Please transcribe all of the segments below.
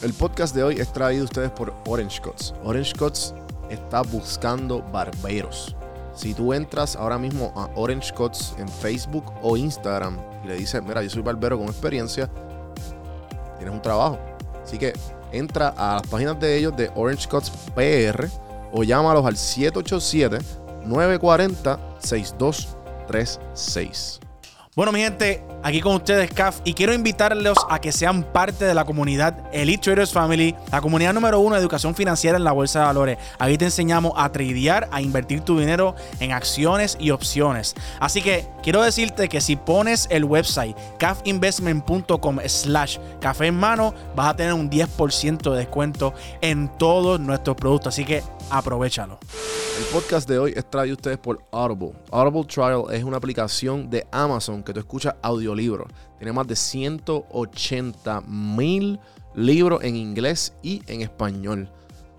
El podcast de hoy es traído a ustedes por Orange Cuts. Orange Cuts está buscando barberos. Si tú entras ahora mismo a Orange Cuts en Facebook o Instagram y le dices, mira, yo soy barbero con experiencia, tienes un trabajo. Así que entra a las páginas de ellos de Orange Cuts PR o llámalos al 787 940 6236. Bueno, mi gente, aquí con ustedes, CAF, y quiero invitarlos a que sean parte de la comunidad Elite Traders Family, la comunidad número uno de educación financiera en la bolsa de valores. Aquí te enseñamos a tradear, a invertir tu dinero en acciones y opciones. Así que quiero decirte que si pones el website cafinvestment.com slash café en mano, vas a tener un 10% de descuento en todos nuestros productos. Así que aprovechalo. El podcast de hoy es traído ustedes por Audible. Audible Trial es una aplicación de Amazon que tú escuchas audiolibros. Tiene más de 180 mil libros en inglés y en español.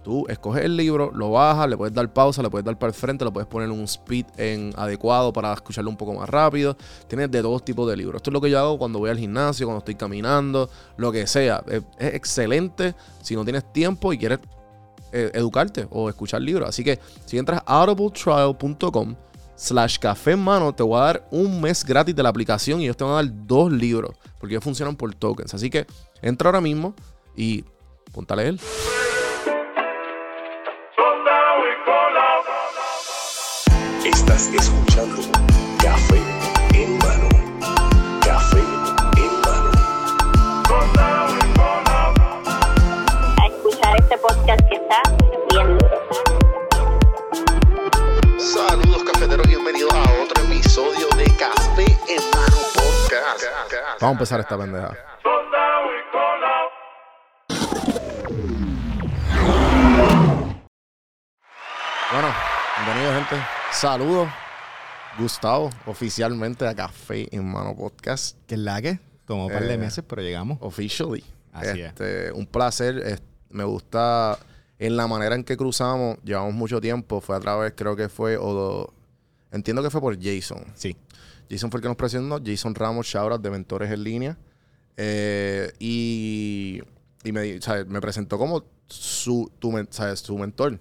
Tú escoges el libro, lo bajas, le puedes dar pausa, le puedes dar para el frente, le puedes poner un speed en adecuado para escucharlo un poco más rápido. Tienes de todos tipos de libros. Esto es lo que yo hago cuando voy al gimnasio, cuando estoy caminando, lo que sea. Es, es excelente si no tienes tiempo y quieres eh, educarte o escuchar libros. Así que si entras a audibletrial.com slash café en mano, te voy a dar un mes gratis de la aplicación y ellos te van a dar dos libros porque ellos funcionan por tokens. Así que entra ahora mismo y ponte a. Estás escuchando empezar esta pendeja. Bueno, bienvenidos gente. Saludos. Gustavo, oficialmente a Café en Mano Podcast. que es la que tomó un par de Eh, meses, pero llegamos. Officially. Así es. este, Un placer. es- me gusta en la manera en que cruzamos. Llevamos mucho tiempo. Fue a través, creo que fue, o do- entiendo que fue por Jason. Sí. Jason fue el que nos presentó. Jason Ramos, shoutout de Mentores en Línea. Eh, y me, presentó como su, sea, su mentor.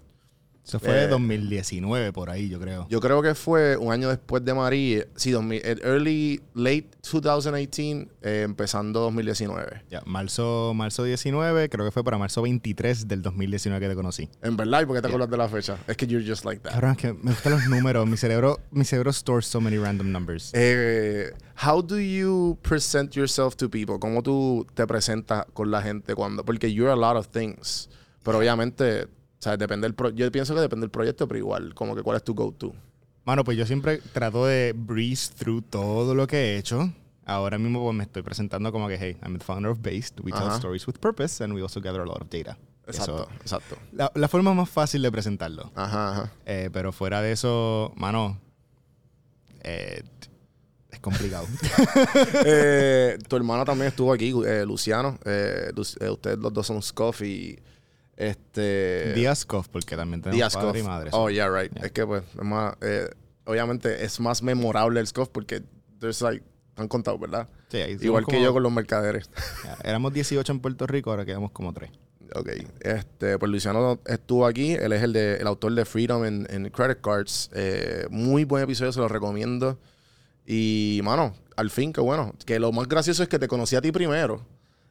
Eso fue Eh, 2019 por ahí, yo creo. Yo creo que fue un año después de María. Sí, 2000, el early, late 2018, eh, empezando 2019. Ya, marzo, marzo 19, creo que fue para marzo 23 del 2019 que te conocí. En verdad, ¿y por qué te acuerdas de la fecha? Es que you're just like that. Cabrón, es que me gustan los números. mi cerebro, mi cerebro stores so many random numbers. Eh, how do you present yourself to people? ¿Cómo tú te presentas con la gente cuando? Porque you're a lot of things. Pero obviamente, o sea, depende del pro- yo pienso que depende del proyecto, pero igual, como que cuál es tu go-to. Mano, pues yo siempre trato de breeze through todo lo que he hecho. Ahora mismo pues, me estoy presentando como que, hey, I'm the founder of Based. We tell Ajá. stories with purpose and we also gather a lot of data. Exacto, Eso- exacto. la, la forma más fácil de presentarlo. Ajá, ajá. Eh, pero fuera de eso, mano, eh, es complicado. Eh, tu hermano también estuvo aquí, eh, Luciano. Eh, Lu- eh, ustedes los dos son Scoff y este Díaz Koff, porque también tenemos padre y madre. Oh, yeah, right. Yeah. Es que pues, es más, eh, obviamente es más memorable el Scoff porque there's like, han contado, ¿verdad? Sí, Igual que como- yo con los mercaderes. éramos 18 en Puerto Rico, ahora quedamos como 3. Ok, este, pues Luciano estuvo aquí, él es el, de, el autor de Freedom en, en Credit Cards, Eh, muy buen episodio, se lo recomiendo. Y, mano, al fin, qué bueno. Que lo más gracioso es que te conocí a ti primero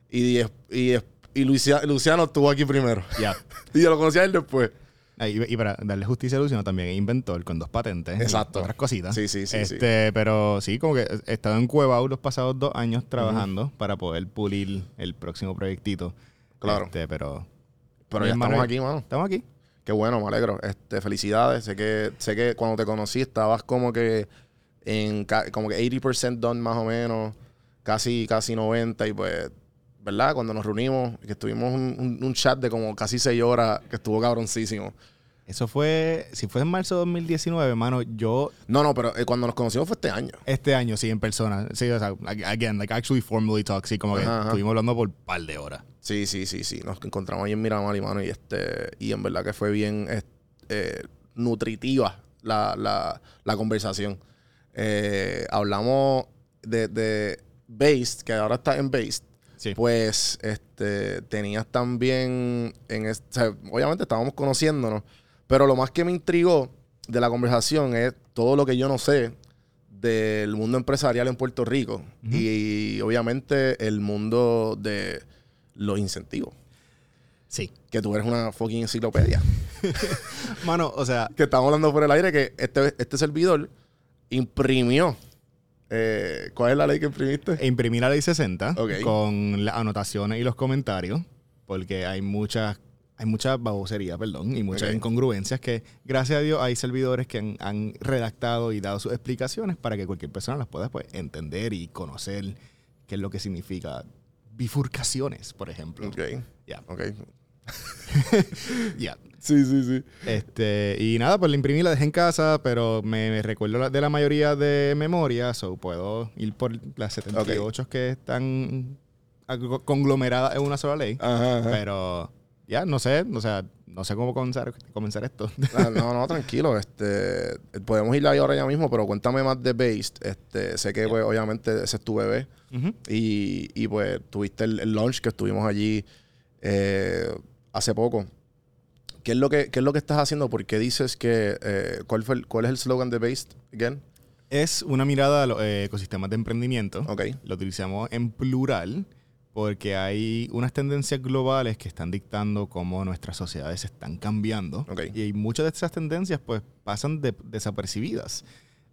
y, y, y Lucia- Luciano estuvo aquí primero. Ya. y yo lo conocí a él después. Y, y para darle justicia a Luciano, también es inventor con dos patentes. Exacto. Otras cositas. Sí, sí, sí, sí. Este, Pero sí, como que he estado en Cuevao los pasados dos años trabajando para poder pulir el próximo proyectito. Claro. Este, pero. Pero ya estamos aquí, mano. Estamos aquí. Qué bueno, me alegro. Este, felicidades. Sé que, sé que cuando te conocí estabas como que en como que 80% done más o menos, casi, casi 90 y pues, ¿verdad? Cuando nos reunimos, que estuvimos un, un- un chat de como casi 6 horas, que estuvo cabroncísimo. Eso fue, si fue en marzo de 2019, hermano, yo No, no, pero eh, cuando nos conocimos fue este año. este año sí en persona, sí, o sea, ag- again, like actually formally talk, sí, como que Ajá, estuvimos hablando por un par de horas. Sí, sí, sí, sí. Nos encontramos ahí en Miramar y mano y este y en verdad que fue bien eh, eh, nutritiva la, la, la conversación. Eh, hablamos de, de Based, que ahora está en Based. Sí. Pues este, tenías también, en es- o sea, obviamente estábamos conociéndonos, pero lo más que me intrigó de la conversación es todo lo que yo no sé del mundo empresarial en Puerto Rico y, obviamente el mundo de los incentivos. Sí. Que tú eres una fucking enciclopedia. Mano, o sea, que estamos hablando por el aire que este, este servidor imprimió. Eh, ¿Cuál es la ley que imprimiste? imprimir la ley 60 Ok. con las anotaciones y los comentarios, porque hay muchas hay mucha babosería, perdón, y muchas incongruencias que, gracias a Dios, hay servidores que han, han redactado y dado sus explicaciones para que cualquier persona las pueda pues, entender y conocer qué es lo que significa bifurcaciones, por ejemplo. Ok. ya. Sí, sí, sí. Este, y nada, pues la imprimí, la dejé en casa, pero me, recuerdo de la mayoría de memoria, so puedo ir por las 78 que están conglomeradas en una sola ley. Ajá, ajá. Pero ya, no sé, o sea, no sé cómo comenzar, comenzar esto. Ah, no, no, tranquilo. Este, podemos ir ahí ahora ya mismo, pero cuéntame más de Based. Este, sé que, pues, obviamente, ese es tu bebé. Y, y, pues, tuviste el, el launch que estuvimos allí eh, hace poco. ¿Qué es, lo que, ¿Qué es lo que estás haciendo? ¿Por qué dices que... eh, ¿cuál, fue el- ¿Cuál es el slogan de Based, again? Es una mirada a los ecosistemas de emprendimiento. Ok. Lo utilizamos en plural porque hay unas tendencias globales que están dictando cómo nuestras sociedades están cambiando. Ok. Y muchas de esas tendencias pues pasan de- desapercibidas.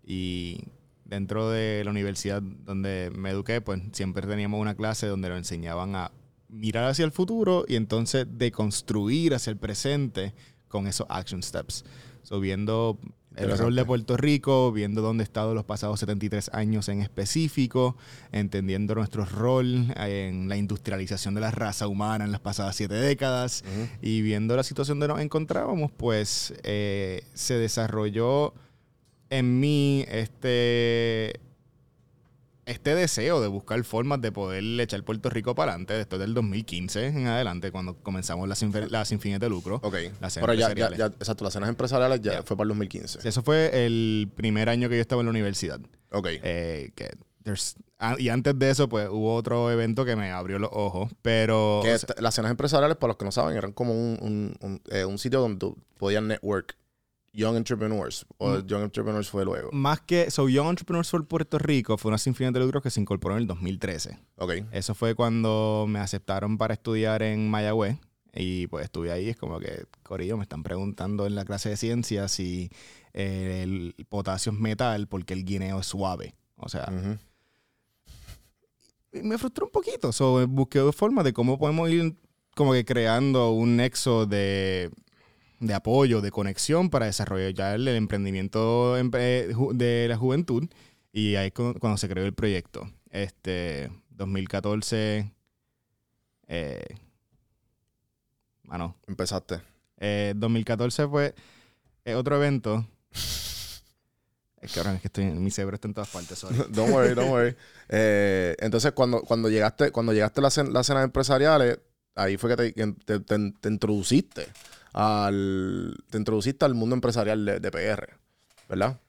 Y dentro de la universidad donde me eduqué, pues siempre teníamos una clase donde nos enseñaban a mirar hacia el futuro y entonces deconstruir hacia el presente con esos action steps. So, viendo el rol de Puerto Rico, viendo dónde ha estado los pasados 73 años en específico, entendiendo nuestro rol en la industrialización de la raza humana en las pasadas siete décadas Ujú. y viendo la situación donde nos encontrábamos, pues eh, se desarrolló en mí este, este deseo de buscar formas de poder echar Puerto Rico para adelante después del 2015 en adelante, cuando comenzamos las, las sin fines de lucro. Ok. Las Pero ya, ya, exacto, las cenas empresariales ya fue para el 2015. Eso fue el primer año que yo estaba en la universidad. Ok. Eh, que ah, y antes de eso, pues hubo otro evento que me abrió los ojos. Pero. Que o sea, esta- las cenas empresariales, para los que no saben, eran como un, un, un, eh, un sitio donde tú podías network young entrepreneurs. O young entrepreneurs fue luego. más que. So, Young Entrepreneurs for Puerto Rico fue una sin fines de lucro que se incorporó en el 2013. Ok. Eso fue cuando me aceptaron para estudiar en Mayagüez. Y pues estuve ahí, es como que, Corillo, me están preguntando en la clase de ciencias si eh, el potasio es metal porque el guineo es suave. O sea, y me frustró un poquito. So, busqué formas de cómo podemos ir como que creando un nexo de, de apoyo, de conexión para desarrollar el emprendimiento empre- ju- de la juventud. Y ahí es cu- cuando se creó el proyecto. Este, 2014... Eh, mano, Empezaste. eh, 2014 fue eh, otro evento. Es que ahora es que estoy, mi cerebro está en todas partes. sorry. don't worry, don't worry. Eh, entonces, cuando, cuando llegaste, cuando llegaste a las las cenas empresariales, ahí fue que te, te- te- te introduciste al te introduciste al mundo empresarial de, de PR, ¿verdad?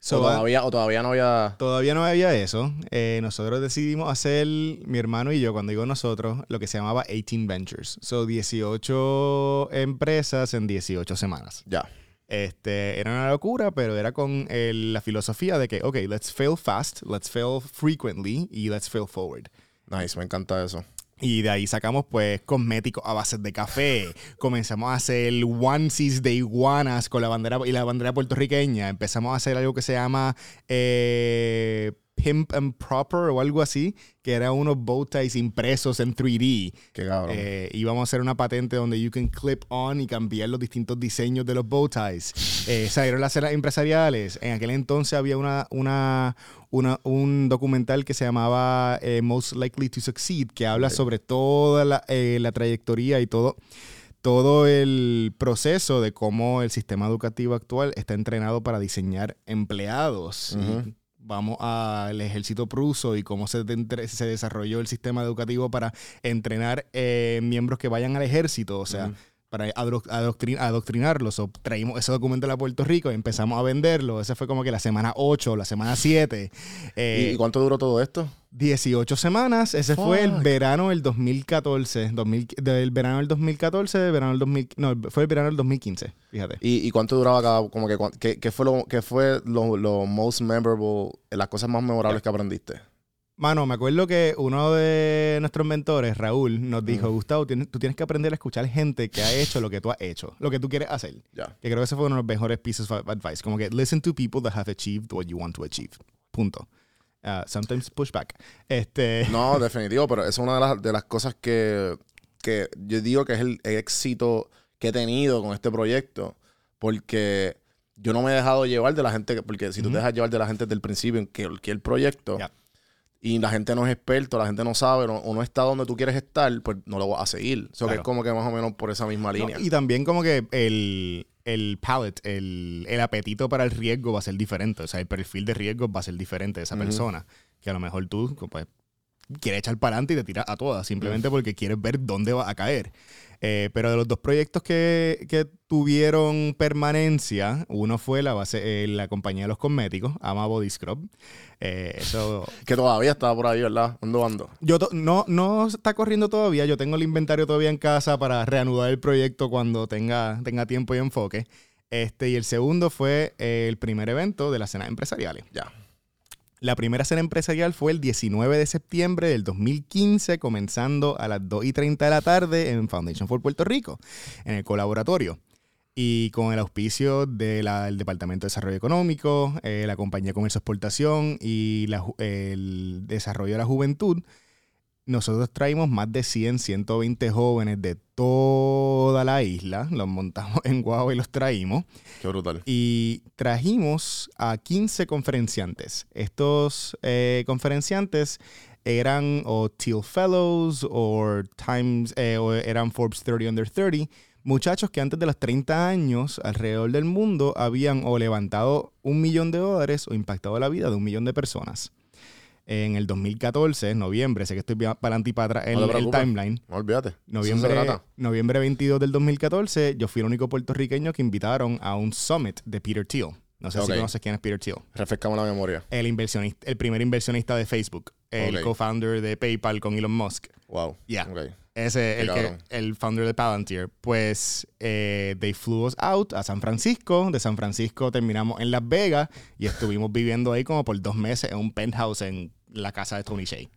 So, o, todavía, o todavía no había... Todavía no había eso. Eh, nosotros decidimos hacer, mi hermano y yo, cuando digo nosotros, lo que se llamaba 18 Ventures. So, 18 empresas en 18 semanas. Ya. Este, era una locura, pero era con el- la filosofía de que, ok, let's fail fast, let's fail frequently y let's fail forward. Nice, me encanta eso. Y de ahí sacamos pues cosméticos a base de café. Comenzamos a hacer onesies de iguanas con la bandera y la bandera puertorriqueña. Empezamos a hacer algo que se llama eh, Pimp and Proper o algo así, que era unos bow ties impresos en 3D. Qué cabrón. Eh, íbamos a hacer una patente donde you can clip on y cambiar los distintos diseños de los bow ties. Eh, salieron las cenas empresariales. En aquel entonces había una, una, una- un documental que se llamaba eh, Most Likely to Succeed, que habla Ok. sobre toda la, eh, la trayectoria y todo, todo el proceso de cómo el sistema educativo actual está entrenado para diseñar empleados. Y Ujú. Vamos al ejército pruso y cómo se, se desarrolló el sistema educativo para entrenar eh, miembros que vayan al ejército. O sea. Para adoctrin- adoctrinarlos. O traímos ese documental a Puerto Rico y empezamos a venderlo. Ese fue como que la semana 8, la semana 7. ¿Y, y cuánto duró todo esto? 18 semanas. Ese fue el Fuck. verano del 2014. 2000 del verano del 2014, verano del 2000, no, fue el verano del 2015. Fíjate. ¿Y, y cuánto duraba cada, como que, qué, qué fue lo, qué fue lo, lo most memorable, las cosas más memorables que aprendiste? Mano, me acuerdo que uno de nuestros mentores, Raúl, nos dijo, Gustavo, tienes- tú tienes que aprender a escuchar gente que ha hecho lo que tú has hecho, lo que tú quieres hacer. Ya. Que creo que ese fue uno de los mejores pieces of advice. Como que listen to people that have achieved what you want to achieve. Punto. Uh, sometimes push back. Este, No, definitivo, pero es una de las, de las cosas que, que yo digo que es el éxito que he tenido con este proyecto, porque yo no me he dejado llevar de la gente, que- porque si tú te dejas llevar de la gente desde el principio en el proyecto. Y la gente no es experto, la gente no sabe no- o no está donde tú quieres estar, pues no lo vas a seguir. Eso que Claro. es como que más o menos por esa misma no, línea. y también como que el, el palette, el, el apetito para el riesgo va a ser diferente. O sea, el perfil de riesgo va a ser diferente de esa persona. Que a lo mejor tú, pues, quieres echar para adelante y te tiras a todas, simplemente porque quieres ver dónde va a caer. Eh, pero de los dos proyectos que, que tuvieron permanencia, uno fue la base, eh, la compañía de los cosméticos, Ama Body Scrub. Eh, eso Que todavía está por ahí, ¿verdad? Ando, ando. yo no, no está corriendo todavía. Yo tengo el inventario todavía en casa para reanudar el proyecto cuando tenga, tenga tiempo y enfoque. Este, y el segundo fue eh, el primer evento de las cenas empresariales. Ya. La primera cena empresarial fue el 19 de septiembre del 2015, comenzando a las 2 y 30 de la tarde en Foundation for Puerto Rico, en el colaboratorio. Y con el auspicio del Departamento de Desarrollo Económico, eh, la Compañía de Comercio Exportación y el Desarrollo de la Juventud, nosotros traímos más de 100, 120 jóvenes de toda la isla. Los montamos en guagua y los traímos. Qué brutal. Y trajimos a 15 conferenciantes. Estos eh, conferenciantes eran o Teal Fellows o Times, eh, o eran Forbes 30 Under 30. Muchachos que antes de los 30 años alrededor del mundo habían o levantado un millón de dólares o impactado la vida de un millón de personas. En el 2014, noviembre, sé que estoy para adelante y para atrás en No el timeline. No olvídate. Noviembre, trata. noviembre 22 del 2014, yo fui el único puertorriqueño que invitaron a un summit de Peter Thiel. No sé si conoces quién es Peter Thiel. Refrescamos la memoria. El inversionista, el primer inversionista de Facebook, el Ok. co-founder de PayPal con Elon Musk. Wow. Ya. Ok. Ese, el, que, el founder de Palantir. Pues, eh, they flew us out a San Francisco. De San Francisco terminamos en Las Vegas y estuvimos viviendo ahí como por dos meses en un penthouse en la casa de Tony Shea.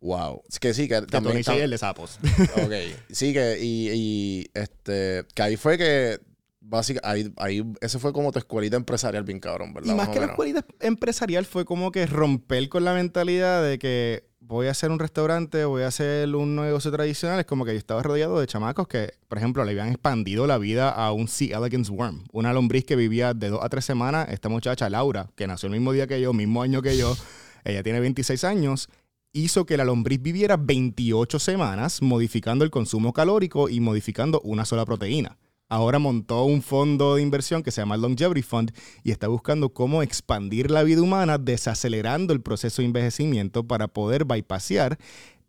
Wow. Es que sí, que De también. Tony Shea, tam- el de Sapos. Ok. Sí, que y, y, este que ahí fue que básicamente ahí, ahí ese fue como tu escuelita empresarial bien cabrón, ¿verdad? Y más o que la escuelita empresarial fue como que romper con la mentalidad de que voy a hacer un restaurante, voy a hacer un negocio tradicional. Es como que yo estaba rodeado de chamacos que, por ejemplo, le habían expandido la vida a un C. elegans worm, una lombriz que vivía de dos a tres semanas. Esta muchacha, Laura, que nació el mismo día que yo, mismo año que yo, ella tiene 26 años, hizo que la lombriz viviera 28 semanas modificando el consumo calórico y modificando una sola proteína. Ahora montó un fondo de inversión que se llama Longevity Fund y está buscando cómo expandir la vida humana desacelerando el proceso de envejecimiento para poder bypassear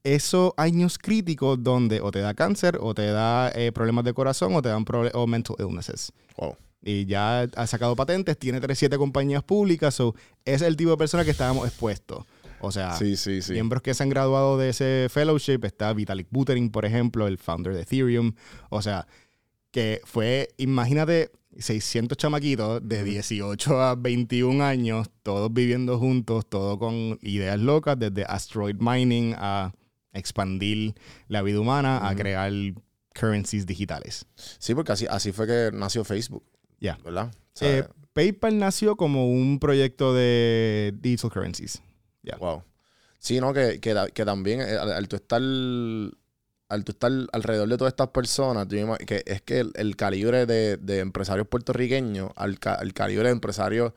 esos años críticos donde o te da cáncer o te da eh, problemas de corazón o te dan o mental illnesses. Wow. Y ya ha sacado patentes, tiene 37 compañías públicas, so es el tipo de persona que estábamos expuestos. O sea, Sí, sí, sí. miembros que se han graduado de ese fellowship, está Vitalik Buterin, por ejemplo, el founder de Ethereum. O sea, que fue, imagínate, 600 chamaquitos de 18 a 21 años, todos viviendo juntos, todo con ideas locas, desde asteroid mining a expandir la vida humana, a crear currencies digitales. Sí, porque así, así fue que nació Facebook, Ya. ¿verdad? O sea, Eh, PayPal nació como un proyecto de digital currencies. ya. Wow. Sí, no, que, que, también eh, al, al tú estar al tú estar alrededor de todas estas personas, que es que el, el calibre de, de empresarios puertorriqueños al, ca- al calibre de empresarios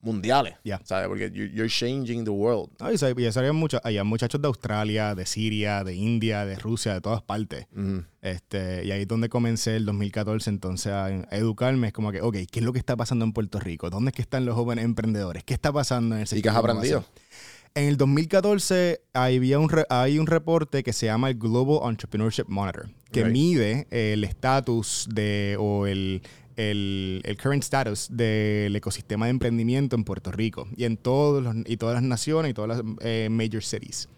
mundiales, Ya. ¿sabes? Porque you- you're changing the world. No, y, y eso había muchos, había muchachos de Australia, de Siria, de India, de Rusia, de todas partes. Este, y ahí es donde comencé el 2014 entonces a, a educarme. Es como que, ok, ¿qué es lo que está pasando en Puerto Rico? ¿Dónde es que están los jóvenes emprendedores? ¿Qué está pasando en el sector? ¿Y qué has aprendido? En el 2014 había un re- hay un reporte que se llama el Global Entrepreneurship Monitor. que Right. mide el estatus de o el, el, el current status del ecosistema de emprendimiento en Puerto Rico y en todos los, y todas las naciones y todas las eh, major cities.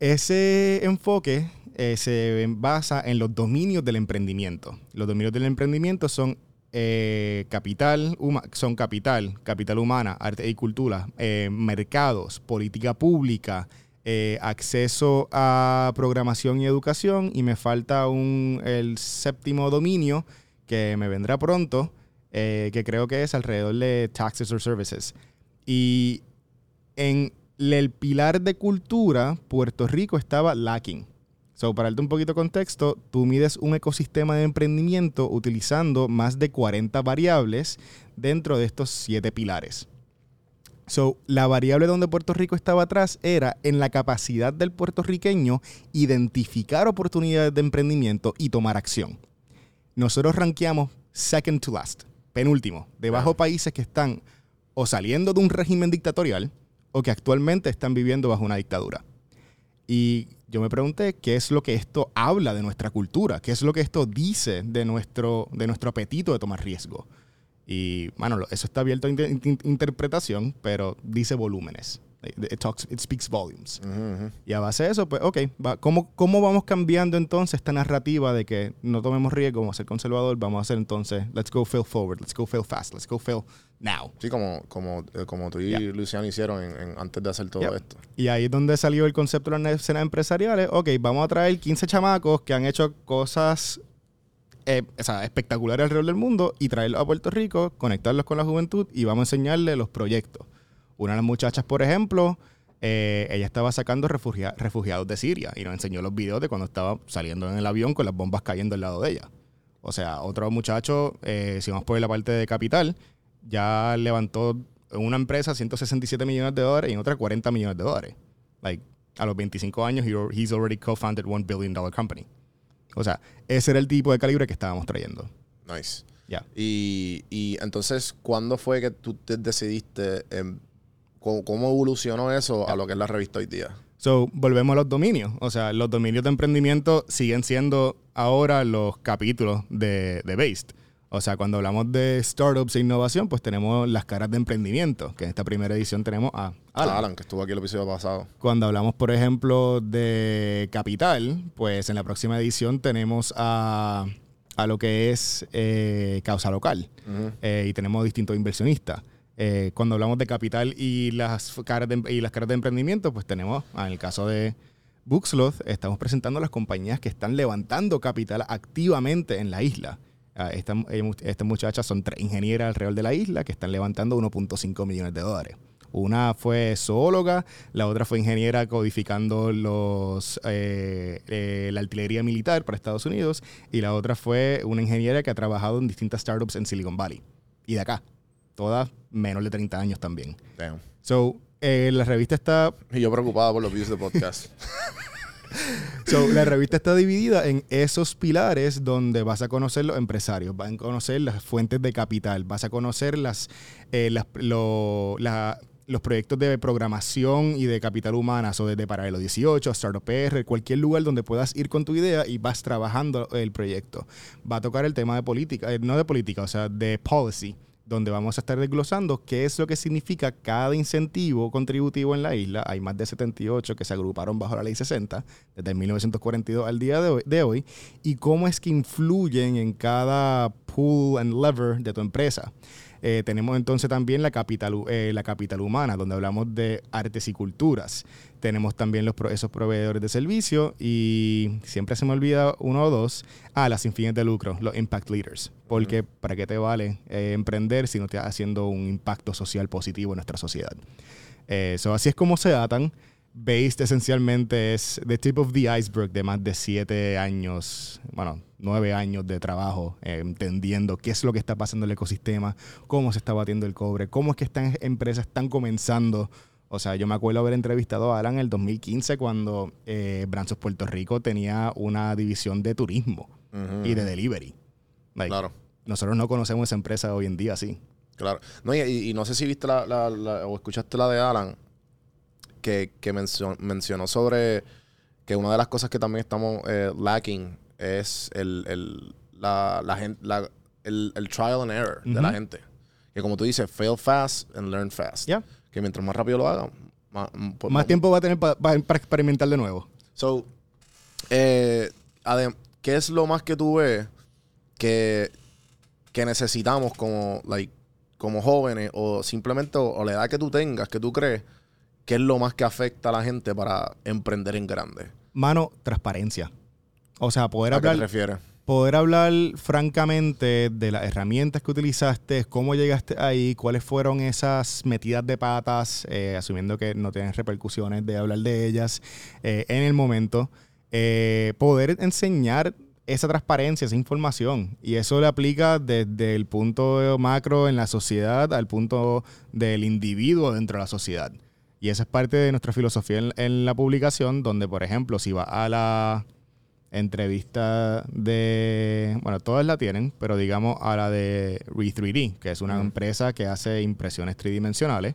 Ese enfoque eh, se basa en los dominios del emprendimiento. Los dominios del emprendimiento son eh, capital, son capital, capital humana, arte y cultura, eh, mercados, política pública, eh, acceso a programación y educación y me falta un, el séptimo dominio que me vendrá pronto, que creo que es alrededor de taxes or services. Y en el pilar de cultura, Puerto Rico estaba lacking. So, para darte un poquito de contexto, tú mides un ecosistema de emprendimiento utilizando más de 40 variables dentro de estos siete pilares. So, la variable donde Puerto Rico estaba atrás era en la capacidad del puertorriqueño identificar oportunidades de emprendimiento y tomar acción. Nosotros rankeamos second to last, penúltimo, debajo países que están o saliendo de un régimen dictatorial o que actualmente están viviendo bajo una dictadura. Y yo me pregunté qué es lo que esto habla de nuestra cultura, qué es lo que esto dice de nuestro, de nuestro apetito de tomar riesgo. Y, bueno, eso está abierto a inter- in- interpretación, pero dice volúmenes. It, talks, it speaks volumes. Y a base de eso, pues, ok, va- ¿cómo, ¿cómo vamos cambiando entonces esta narrativa de que no tomemos riesgo, vamos a ser conservador, vamos a hacer entonces, let's go fail forward, let's go fail fast, let's go fail now. Sí, como, como, eh, como tú y Yeah. Luciano hicieron en- en- antes de hacer todo Yeah. esto. Y ahí es donde salió el concepto de las escenas empresariales. Ok, vamos a traer 15 chamacos que han hecho cosas eh, o sea, espectaculares alrededor del mundo y traerlos a Puerto Rico, conectarlos con la juventud y vamos a enseñarles los proyectos. Una de las muchachas, por ejemplo, eh, ella estaba sacando refugia- refugiados de Siria y nos enseñó los videos de cuando estaba saliendo en el avión con las bombas cayendo al lado de ella. O sea, otro muchacho, eh, si vamos por la parte de capital, ya levantó en una empresa 167 millones de dólares y en otra 40 millones de dólares. Like, a los 25 años, he's already co-founded one billion dollar company. O sea, ese era el tipo de calibre que estábamos trayendo. Nice. Ya. Y, y entonces, ¿cuándo fue que tú te decidiste, cómo, cómo evolucionó eso a lo que es la revista hoy día? So, volvemos a los dominios. O sea, los dominios de emprendimiento siguen siendo ahora los capítulos de, de Based. O sea, cuando hablamos de startups e innovación, pues tenemos las caras de emprendimiento, que en esta primera edición tenemos a Alan. Alan, que estuvo aquí el episodio pasado. Cuando hablamos, por ejemplo, de capital, pues en la próxima edición tenemos a, a lo que es eh, causa local eh, y tenemos distintos inversionistas. Eh, cuando hablamos de capital y las caras de, y las caras de emprendimiento, pues tenemos, ah, en el caso de Booksloth, estamos presentando las compañías que están levantando capital activamente en la isla. Ah, esta- eh, mu- Estas muchachas son tres ingenieras alrededor de la isla que están levantando 1.5 millones de dólares. Una fue zoóloga, la otra fue ingeniera codificando los, eh, la artillería militar para Estados Unidos y la otra fue una ingeniera que ha trabajado en distintas startups en Silicon Valley y de acá. Todas menor de 30 años también. Damn. So, eh, la revista está Y yo preocupado por los views de podcast. So, la revista está dividida en esos pilares donde vas a conocer los empresarios, vas a conocer las fuentes de capital, vas a conocer las, eh, las- lo- la- los proyectos de programación y de capital humana, o desde Paralelo 18, Startup PR, cualquier lugar donde puedas ir con tu idea y vas trabajando el proyecto. Va a tocar el tema de política, eh, no de política, o sea, de policy donde vamos a estar desglosando qué es lo que significa cada incentivo contributivo en la isla. Hay más de 78 que se agruparon bajo la ley 60 desde 1942 al día de hoy, y cómo es que influyen en cada pool and lever de tu empresa. Eh, tenemos entonces también la capital, eh, la capital humana, donde hablamos de artes y culturas. Tenemos también los esos proveedores de servicio y siempre se me olvida uno o dos. Ah, las sin fines de lucro, los impact leaders. Porque ¿para qué te vale eh, emprender si no estás haciendo un impacto social positivo en nuestra sociedad? Eh, so, así es como se atan. Based esencialmente es the tip of the iceberg de más de siete años, bueno, nueve años de trabajo, eh, entendiendo qué es lo que está pasando en el ecosistema, cómo se está batiendo el cobre, cómo es que estas empresas están comenzando. O sea, yo me acuerdo haber entrevistado a Alan en el 2015 cuando eh, Branzos Puerto Rico tenía una división de turismo y de delivery. Like, Claro. Nosotros no conocemos esa empresa hoy en día así. Claro. No, y, no sé si viste la, la- la- o escuchaste la de Alan, que, que mencio- mencionó sobre que una de las cosas que también estamos eh, lacking es el, el, la, la el, el trial and error de la gente. Que como tú dices, fail fast and learn fast. Ya. Que mientras más rápido lo hagan, más, pues, Más tiempo va a tener pa- pa- para experimentar de nuevo. So, eh, ¿qué es lo más que tú ves que, que necesitamos como, like, como jóvenes o simplemente o, o la edad que tú tengas, que tú crees, qué es lo más que afecta a la gente para emprender en grande? Mano, transparencia. O sea, poder ¿A qué te hablar, refieres? Poder hablar francamente de las herramientas que utilizaste, cómo llegaste ahí, cuáles fueron esas metidas de patas, eh, asumiendo que no tienes repercusiones de hablar de ellas eh, en el momento. Eh, poder enseñar esa transparencia, esa información. Y eso le aplica desde el punto macro en la sociedad al punto del individuo dentro de la sociedad. Y esa es parte de nuestra filosofía en, en la publicación, donde, por ejemplo, si va a la entrevista de, bueno, todas la tienen, pero digamos a la de Re3D, que es una Ujú. empresa que hace impresiones tridimensionales,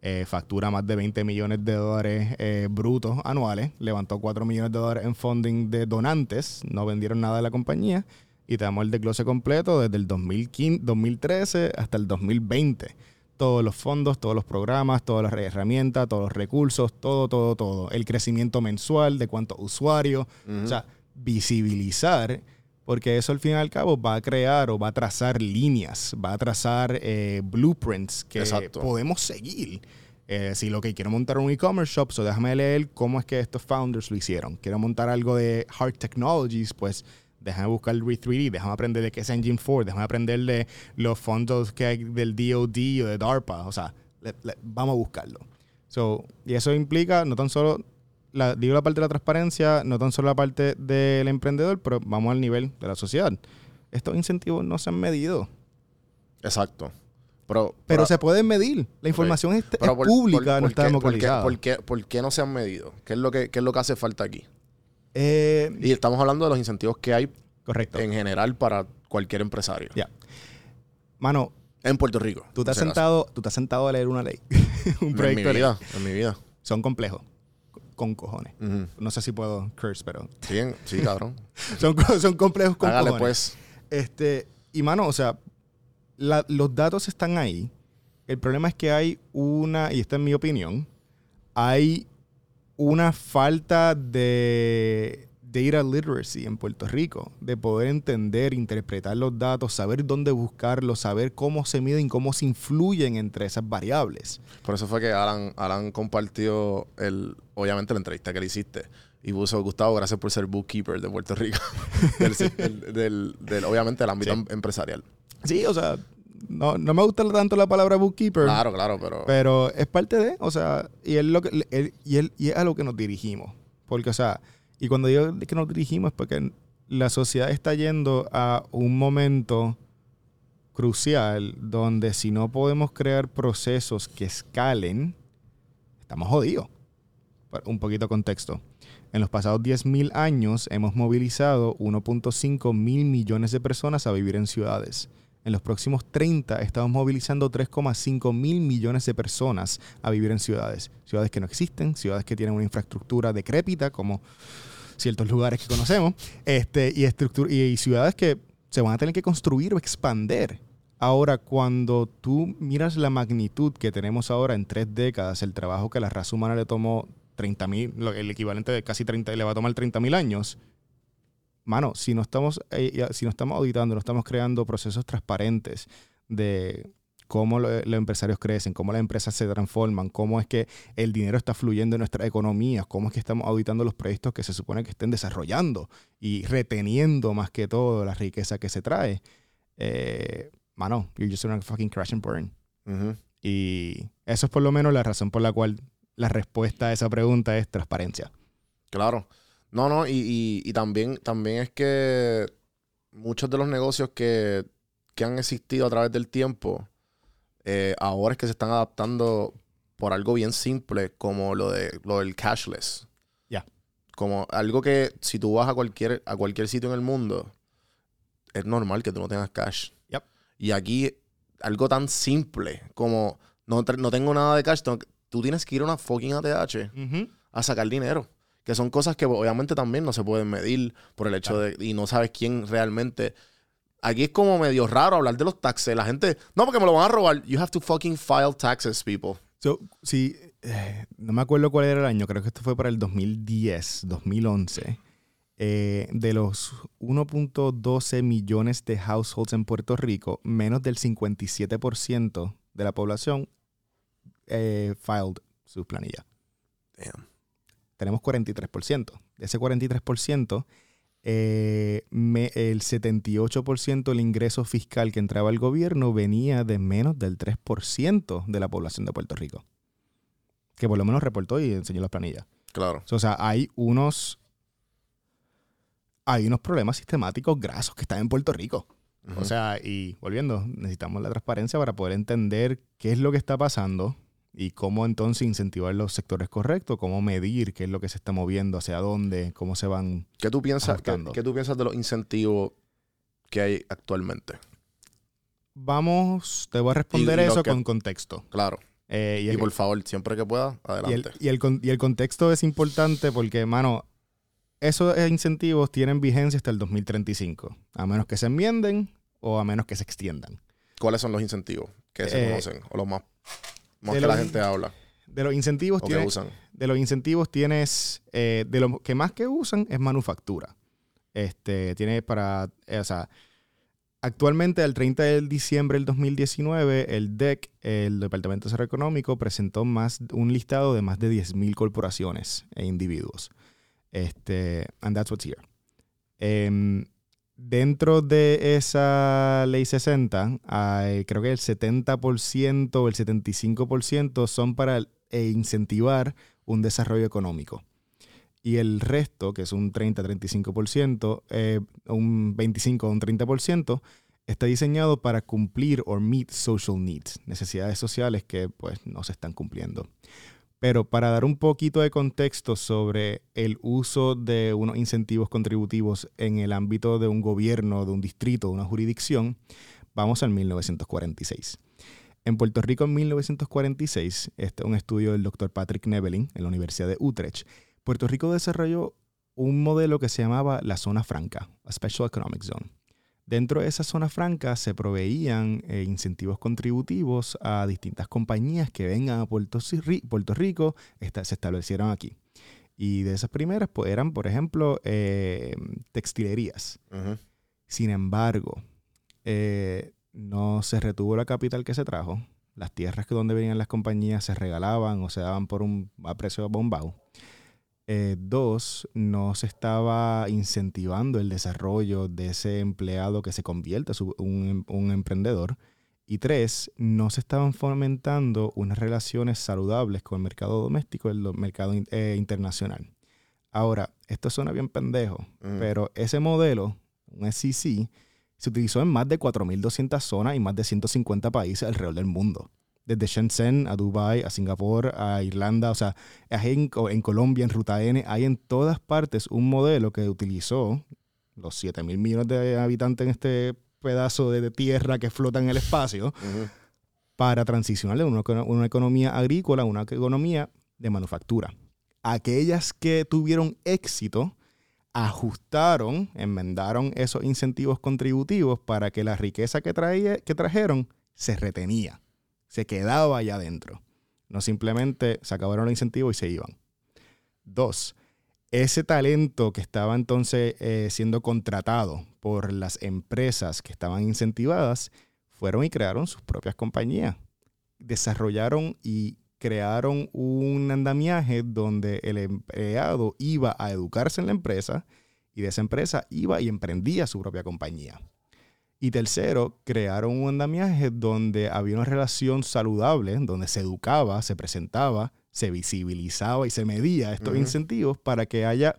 eh, factura más de 20 millones de dólares eh, brutos anuales, levantó 4 millones de dólares en funding de donantes, no vendieron nada de la compañía, y te damos el desglose completo desde el 2015, 2013 hasta el 2020 todos los fondos, todos los programas, todas las herramientas, todos los recursos, todo, todo, todo. El crecimiento mensual de cuántos usuarios. Ujú. O sea, visibilizar, porque eso al fin y al cabo va a crear o va a trazar líneas, va a trazar eh, blueprints que Exacto. podemos seguir. Eh, si lo que quiero montar un e-commerce shop, so déjame leer cómo es que estos founders lo hicieron. Quiero montar algo de hard technologies, pues déjame buscar el Re3D, déjame aprender de qué es Engine 4, déjame aprender de los fondos que hay del DoD o de DARPA. O sea, le- le- vamos a buscarlo. So, y eso implica no tan solo, la, digo la parte de la transparencia, no tan solo la parte del emprendedor, pero vamos al nivel de la sociedad. Estos incentivos no se han medido, Exacto. Pero, pero se pueden medir. La información es, es pero por- pública, por- no está democratizada. ¿por qué, por, qué, por qué no se han medido? ¿Qué es lo que, qué es lo que hace falta aquí? Eh, Y estamos hablando de los incentivos que hay correcto. en general para cualquier empresario. Ya. Mano, En Puerto Rico. tú te, has sentado, tú te has sentado a leer una ley, un En mi proyecto de ley. vida. En mi vida. Son complejos, con cojones. No sé si puedo curse, pero Sí, sí, cabrón. son, son complejos con Hágale cojones. pues. Este, y mano, o sea, la- los datos están ahí. El problema es que hay una, y esta es mi opinión, hay una falta de data literacy en Puerto Rico, de poder entender, interpretar los datos, saber dónde buscarlos, saber cómo se miden, cómo se influyen entre esas variables. Por eso fue que Alan, Alan compartió el, obviamente la entrevista que le hiciste. Y puso, Gustavo, gracias por ser bookkeeper de Puerto Rico. del, del- del- del- obviamente del ámbito Sí. em- empresarial. Sí, o sea, no, no me gusta tanto la palabra bookkeeper. Claro, claro, pero... Pero es parte de, o sea, y es, lo que, él- y, él- y es a lo que nos dirigimos. Porque, o sea, y cuando digo que nos dirigimos es porque la sociedad está yendo a un momento crucial donde si no podemos crear procesos que escalen, estamos jodidos. Un poquito de contexto. En los pasados 10.000 años hemos movilizado 1.5 mil millones de personas a vivir en ciudades. En los próximos 30 estamos movilizando 3,5 mil millones de personas a vivir en ciudades. Ciudades que no existen, ciudades que tienen una infraestructura decrépita, como ciertos lugares que conocemos, este, y, y, y ciudades que se van a tener que construir o expander. Ahora, cuando tú miras la magnitud que tenemos ahora en tres décadas, el trabajo que la raza humana le tomó 30 mil, el equivalente de casi 30, le va a tomar 30 mil años, mano, si no estamos, eh, si no estamos auditando, no estamos creando procesos transparentes de cómo lo- los empresarios crecen, cómo las empresas se transforman, cómo es que el dinero está fluyendo en nuestra economía, cómo es que estamos auditando los proyectos que se supone que estén desarrollando y reteniendo más que todo la riqueza que se trae. Eh, mano, you're just gonna fucking crash and burn. Y eso es por lo menos la razón por la cual la respuesta a esa pregunta es transparencia. Claro. No, no, y, y- y también, también es que muchos de los negocios que, que han existido a través del tiempo, eh, ahora es que se están adaptando por algo bien simple como lo, de, lo del cashless. Ya. Como algo que si tú vas a cualquier, a cualquier sitio en el mundo, es normal que tú no tengas cash. Yep. Y aquí, algo tan simple como no, no tengo nada de cash, tengo tú tienes que ir a una fucking ATH a sacar dinero. Que son cosas que obviamente también no se pueden medir por el hecho de... Y no sabes quién realmente... Aquí es como medio raro hablar de los taxes. La gente... No, porque me lo van a robar. You have to fucking file taxes, people. So, sí, eh, no me acuerdo cuál era el año, creo que esto fue para el 2010, 2011. Eh, de los 1.12 millones de households en Puerto Rico, menos del 57% de la población eh, filed sus planillas. Damn. Tenemos 43%. De ese 43%, eh, me- el 78% del ingreso fiscal que entraba al gobierno venía de menos del 3% de la población de Puerto Rico. Que por lo menos reportó y enseñó las planillas. Claro. O sea, hay unos. Hay unos problemas sistemáticos grasos que están en Puerto Rico. O sea, y volviendo, necesitamos la transparencia para poder entender qué es lo que está pasando y cómo entonces incentivar los sectores correctos, cómo medir qué es lo que se está moviendo, hacia dónde, cómo se van. ¿Qué tú piensas, qué, qué tú piensas de los incentivos que hay actualmente? Vamos, te voy a responder Y- y lo eso que- con contexto. Claro. Eh, y, Y, el, por favor, siempre que pueda, el- adelante. y el y el contexto es importante porque, mano, esos incentivos tienen vigencia hasta el 2035, a menos que se enmienden o a menos que se extiendan. ¿Cuáles son los incentivos que se Eh, conocen? O los más, más de que la los- gente habla De los incentivos tienes, usan. de los incentivos tienes, eh, de lo que más que usan es manufactura. Este, tiene para, eh, o sea, actualmente el 30 de diciembre del 2019, el DEC, el Departamento de Desarrollo Económico, presentó más, un listado de más de 10.000 corporaciones e individuos. Este, and that's what's here. Em, dentro de esa ley 60, hay, creo que el 70% o el 75% son para eh, incentivar un desarrollo económico. Y el resto, que es un 30-35%, eh, un 25 o un 30%, está diseñado para cumplir o meet social needs, necesidades sociales que pues no se están cumpliendo. Pero para dar un poquito de contexto sobre el uso de unos incentivos contributivos en el ámbito de un gobierno, de un distrito, de una jurisdicción, vamos al 1946. En Puerto Rico en 1946, este es un estudio del doctor Patrick Nevelin en la Universidad de Utrecht, Puerto Rico desarrolló un modelo que se llamaba la zona franca, a Special Economic Zone. Dentro de esa zona franca se proveían eh, incentivos contributivos a distintas compañías que vengan a Puerto, Ri- Puerto Rico, esta- se establecieron aquí. Y de esas primeras pues, eran, por ejemplo, eh, textilerías. Sin embargo, eh, no se retuvo la capital que se trajo. Las tierras que donde venían las compañías se regalaban o se daban por un a precio bombado. Eh, dos, no se estaba incentivando el desarrollo de ese empleado que se convierte en un, un emprendedor. Y tres, no se estaban fomentando unas relaciones saludables con el mercado doméstico y el do- mercado eh, internacional. Ahora, esto suena bien pendejo, Ujú. pero ese modelo, un SEC, se utilizó en más de 4.200 zonas y más de 150 países alrededor del mundo. Desde Shenzhen a Dubai, a Singapur, a Irlanda, o sea, en, en Colombia, en Ruta N, hay en todas partes un modelo que utilizó los 7 mil millones de habitantes en este pedazo de tierra que flota en el espacio para transicionar de una, econo- una economía agrícola a una economía de manufactura. Aquellas que tuvieron éxito ajustaron, enmendaron esos incentivos contributivos para que la riqueza que, traía, que trajeron se retenía, se quedaba allá adentro. No simplemente se acabaron los incentivos y se iban. Dos, ese talento que estaba entonces eh, siendo contratado por las empresas que estaban incentivadas, fueron y crearon sus propias compañías. Desarrollaron y crearon un andamiaje donde el empleado iba a educarse en la empresa y de esa empresa iba y emprendía su propia compañía. Y tercero, crearon un andamiaje donde había una relación saludable, donde se educaba, se presentaba, se visibilizaba y se medía estos incentivos para que haya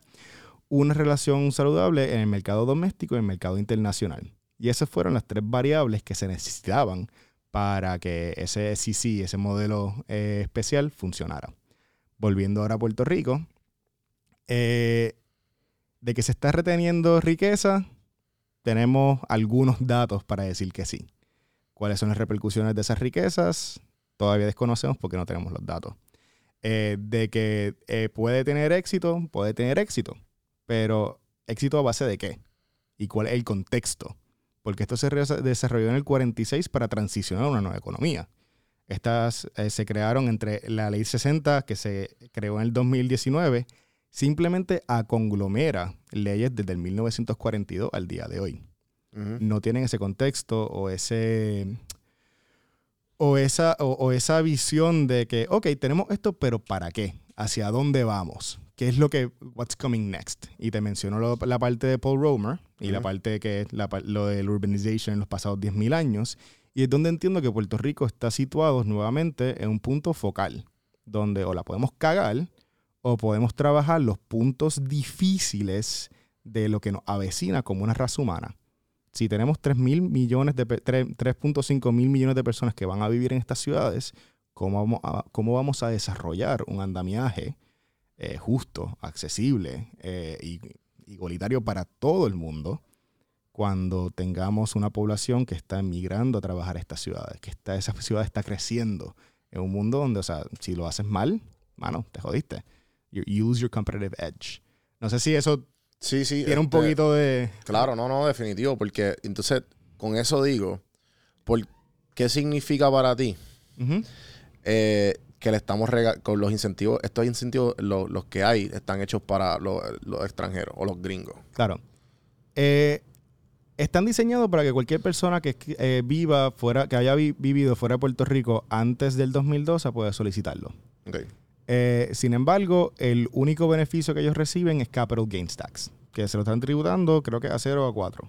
una relación saludable en el mercado doméstico y en el mercado internacional. Y esas fueron las tres variables que se necesitaban para que ese SEC, ese modelo eh, especial, funcionara. Volviendo ahora a Puerto Rico, eh, de que se está reteniendo riqueza, tenemos algunos datos para decir que sí. ¿Cuáles son las repercusiones de esas riquezas? Todavía desconocemos porque no tenemos los datos. eh, de que eh, puede tener éxito, puede tener éxito, pero éxito a base de qué y cuál es el contexto, porque esto se desarrolló en el 46 para transicionar a una nueva economía. Estas eh, se crearon entre la ley 60 que se creó en el 2019, simplemente a conglomera leyes desde el 1942 al día de hoy. No tienen ese contexto o ese o esa o, o esa visión de que ok tenemos esto pero para qué hacia dónde vamos qué es lo que what's coming next y te menciono lo- la parte de Paul Romer y la parte que es la lo del urbanization en los pasados 10.000 años. Y es donde entiendo que Puerto Rico está situado nuevamente en un punto focal donde o la podemos cagar o podemos trabajar los puntos difíciles de lo que nos avecina como una raza humana si tenemos 3 mil millones de pe- tre- 3.5 mil millones de personas que van a vivir en estas ciudades, ¿cómo vamos a, cómo vamos a desarrollar un andamiaje eh, justo, accesible eh, y igualitario para todo el mundo cuando tengamos una población que está emigrando a trabajar a estas ciudades, que está, esa ciudad está creciendo en un mundo donde, o sea, si lo haces mal, mano, te jodiste. You use your competitive edge. No sé si eso Sí, sí. tiene un este, poquito de... Claro, no, no, definitivo. Porque entonces, con eso digo, ¿por ¿qué significa para ti eh, que le estamos con los incentivos? Estos incentivos, lo- los que hay, están hechos para los, los extranjeros o los gringos. Claro. Eh, están diseñados para que cualquier persona que eh, viva fuera, que haya vi- vivido fuera de Puerto Rico antes del 2012 pueda solicitarlo. Ok. Eh, sin embargo, el único beneficio que ellos reciben es Capital Gains Tax, que se lo están tributando creo que a 0 o a 4.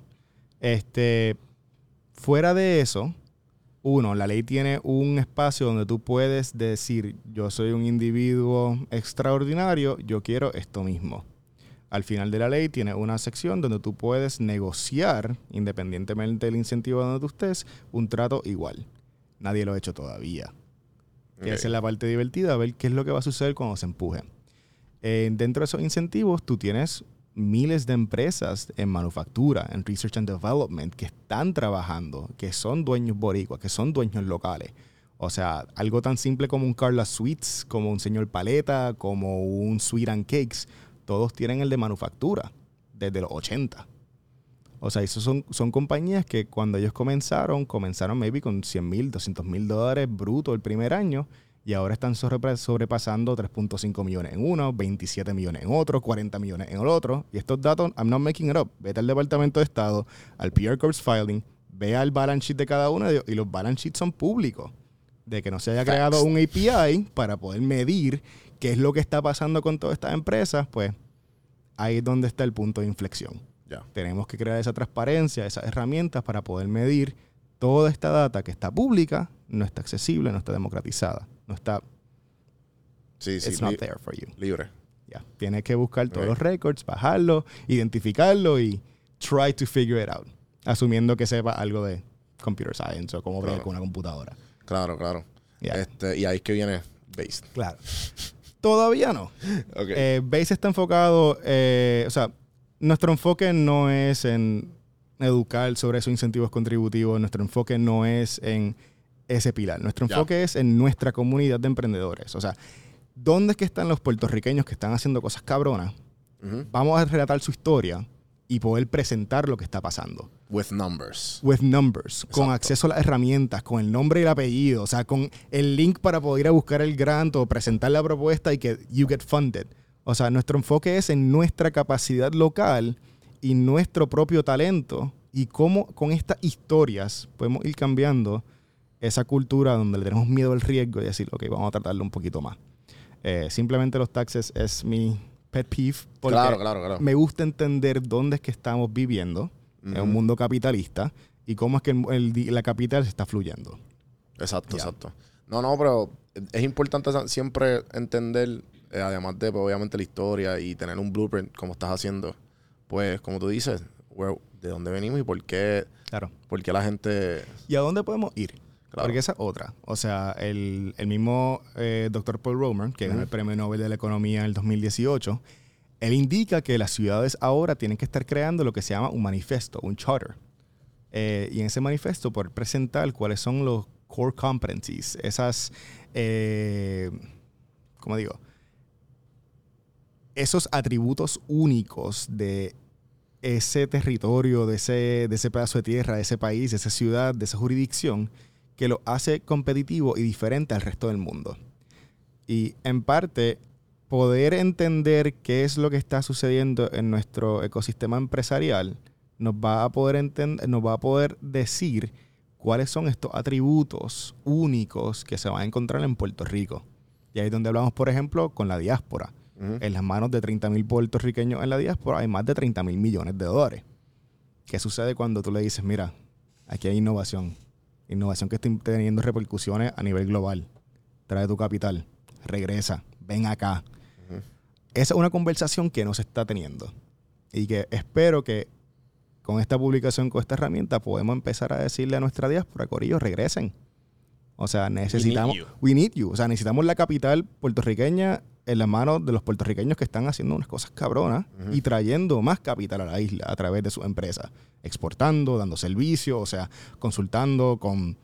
Este, fuera de eso, uno, la ley tiene un espacio donde tú puedes decir, yo soy un individuo extraordinario, yo quiero esto mismo. Al final de la ley tiene una sección donde tú puedes negociar, independientemente del incentivo donde tú estés, un trato igual. Nadie lo ha hecho todavía. Que esa es la parte divertida, ver qué es lo que va a suceder cuando se empuje. Eh, dentro de esos incentivos, tú tienes miles de empresas en manufactura, en research and development, que están trabajando, que son dueños boricuas, que son dueños locales. O sea, algo tan simple como un Carla Sweets, como un señor Paleta, como un Sweet and Cakes, todos tienen el de manufactura desde los 80. O sea, esos son, son compañías que cuando ellos comenzaron, comenzaron maybe con 100 mil, 200 mil dólares bruto el primer año y ahora están sobre- sobrepasando 3.5 millones en uno, 27 millones en otro, 40 millones en el otro. Y estos datos, I'm not making it up. Vete al Departamento de Estado, al PR Corps Filing, vea el balance sheet de cada uno de ellos y los balance sheets son públicos. De que no se haya Facts. creado un API para poder medir qué es lo que está pasando con todas estas empresas, pues ahí es donde está el punto de inflexión. Tenemos que crear esa transparencia, esas herramientas para poder medir toda esta data que está pública, no está accesible, no está democratizada, no está, Sí, sí. it's not there for you. libre. Ya. Tienes que buscar todos los records, bajarlo, identificarlo y try to figure it out, asumiendo que sepa algo de computer science o cómo Claro. con una computadora. Claro, claro. Este, y ahí es que viene Based. Claro. Todavía no. Ok. Eh, Base está enfocado, eh, o sea, nuestro enfoque no es en educar sobre esos incentivos contributivos, nuestro enfoque no es en ese pilar, nuestro enfoque es en nuestra comunidad de emprendedores. O sea, ¿dónde es que están los puertorriqueños que están haciendo cosas cabronas? Ujú. Vamos a relatar su historia y poder presentar lo que está pasando. With numbers. With numbers, con Exacto. acceso a las herramientas, con el nombre y el apellido, o sea, con el link para poder ir a buscar el grant o presentar la propuesta y que you get funded. O sea, nuestro enfoque es en nuestra capacidad local y nuestro propio talento y cómo con estas historias podemos ir cambiando esa cultura donde le tenemos miedo al riesgo y decir, ok, vamos a tratarlo un poquito más. Eh, simplemente los taxes es mi pet peeve porque Claro, claro, claro. me gusta entender dónde es que estamos viviendo en un mundo capitalista y cómo es que el- el- la capital se está fluyendo. Exacto, exacto. No, no, pero es importante siempre entender, eh, además de pues, obviamente la historia y tener un blueprint como estás haciendo, pues como tú dices, where- de dónde venimos y por qué, Claro. por qué la gente... ¿Y a dónde podemos ir? Claro. Porque esa es otra. O sea, el, el mismo eh, doctor Paul Romer, que ganó el. Premio Nobel de la Economía en el 2018, él indica que las ciudades ahora tienen que estar creando lo que se llama un manifiesto, un charter. Eh, y en ese manifiesto poder presentar cuáles son los core competencies, esas, eh, como digo, esos atributos únicos de ese territorio, de ese, de ese pedazo de tierra, de ese país, de esa ciudad, de esa jurisdicción, que lo hace competitivo y diferente al resto del mundo. Y en parte, poder entender qué es lo que está sucediendo en nuestro ecosistema empresarial nos va a poder nos va a poder decir cuáles son estos atributos únicos que se van a encontrar en Puerto Rico. Y ahí es donde hablamos, por ejemplo, con la diáspora. En las manos de 30 mil puertorriqueños en la diáspora hay más de 30 mil millones de dólares. ¿Qué sucede cuando tú le dices, mira, aquí hay innovación? Innovación que está teniendo repercusiones a nivel global. Trae tu capital, regresa, ven acá. Esa es una conversación que no se está teniendo. Y que espero que con esta publicación, con esta herramienta, podemos empezar a decirle a nuestra diáspora, Corillo, regresen. O sea, necesitamos. you. We need you. O sea, necesitamos la capital puertorriqueña en las manos de los puertorriqueños que están haciendo unas cosas cabronas y trayendo más capital a la isla a través de sus empresas. Exportando, dando servicios, o sea, consultando con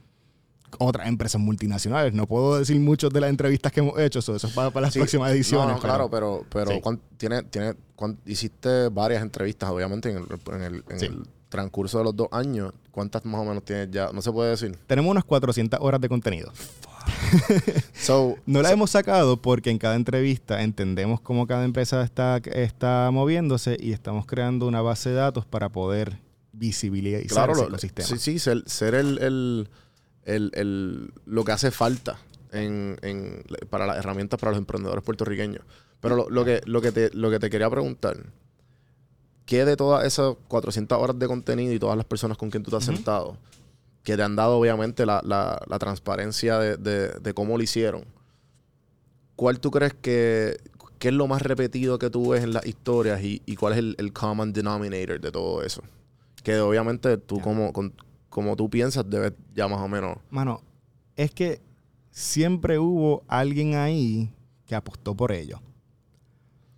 otras empresas multinacionales. No puedo decir muchas de las entrevistas que hemos hecho, so, eso es para, para las Sí, próximas ediciones. No, no, claro, pero, pero Sí. cuán- tiene, tiene, cuán- hiciste varias entrevistas, obviamente, en, el, en, el, en Sí. el transcurso de los dos años. ¿Cuántas más o menos tienes ya? No se puede decir. Tenemos unas 400 horas de contenido. So, No la hemos sacado porque en cada entrevista entendemos cómo cada empresa está, está moviéndose y estamos creando una base de datos para poder visibilizar claro, ese ecosistema. sí, sí, ser, ser el, el, el- el- lo que hace falta en, en- para las herramientas para los emprendedores puertorriqueños. Pero lo, lo que, lo, que te, lo que te quería preguntar, ¿qué de todas esas 400 horas de contenido y todas las personas con quien tú te has sentado, que te han dado obviamente la, la- la transparencia de, de- de cómo lo hicieron, ¿cuál tú crees que, qué es lo más repetido que tú ves en las historias y, y cuál es el, el common denominator de todo eso? Que obviamente tú como, con- como tú piensas debes ya más o menos... Mano, es que siempre hubo alguien ahí que apostó por ello.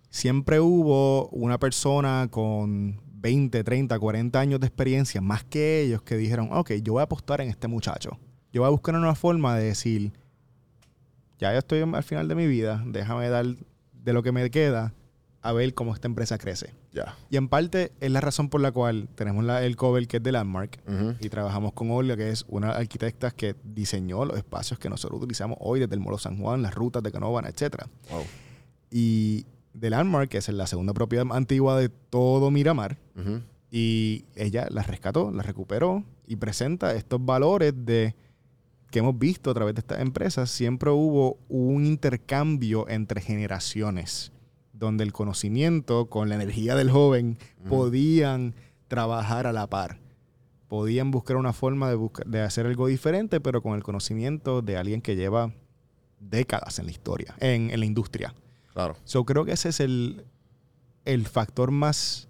Siempre hubo una persona con 20, 30, 40 años de experiencia, más que ellos, que dijeron, ok, yo voy a apostar en este muchacho. Yo voy a buscar una forma de decir, ya yo estoy al final de mi vida, déjame dar de lo que me queda a ver cómo esta empresa crece. Ya. Y en parte es la razón por la cual tenemos la- el cover que es de Landmark, y trabajamos con Olga, que es una arquitecta que diseñó los espacios que nosotros utilizamos hoy desde el Molo San Juan, las rutas de Canóvana, etc. Wow. Y The Landmark, que es la segunda propiedad antigua de todo Miramar, y ella las rescató, las recuperó y presenta estos valores de que hemos visto a través de estas empresas. Siempre hubo un intercambio entre generaciones, donde el conocimiento con la energía del joven podían trabajar a la par. Podían buscar una forma de, busca- de hacer algo diferente, pero con el conocimiento de alguien que lleva décadas en la historia, en, en la industria. Claro. So, creo que ese es el, el factor más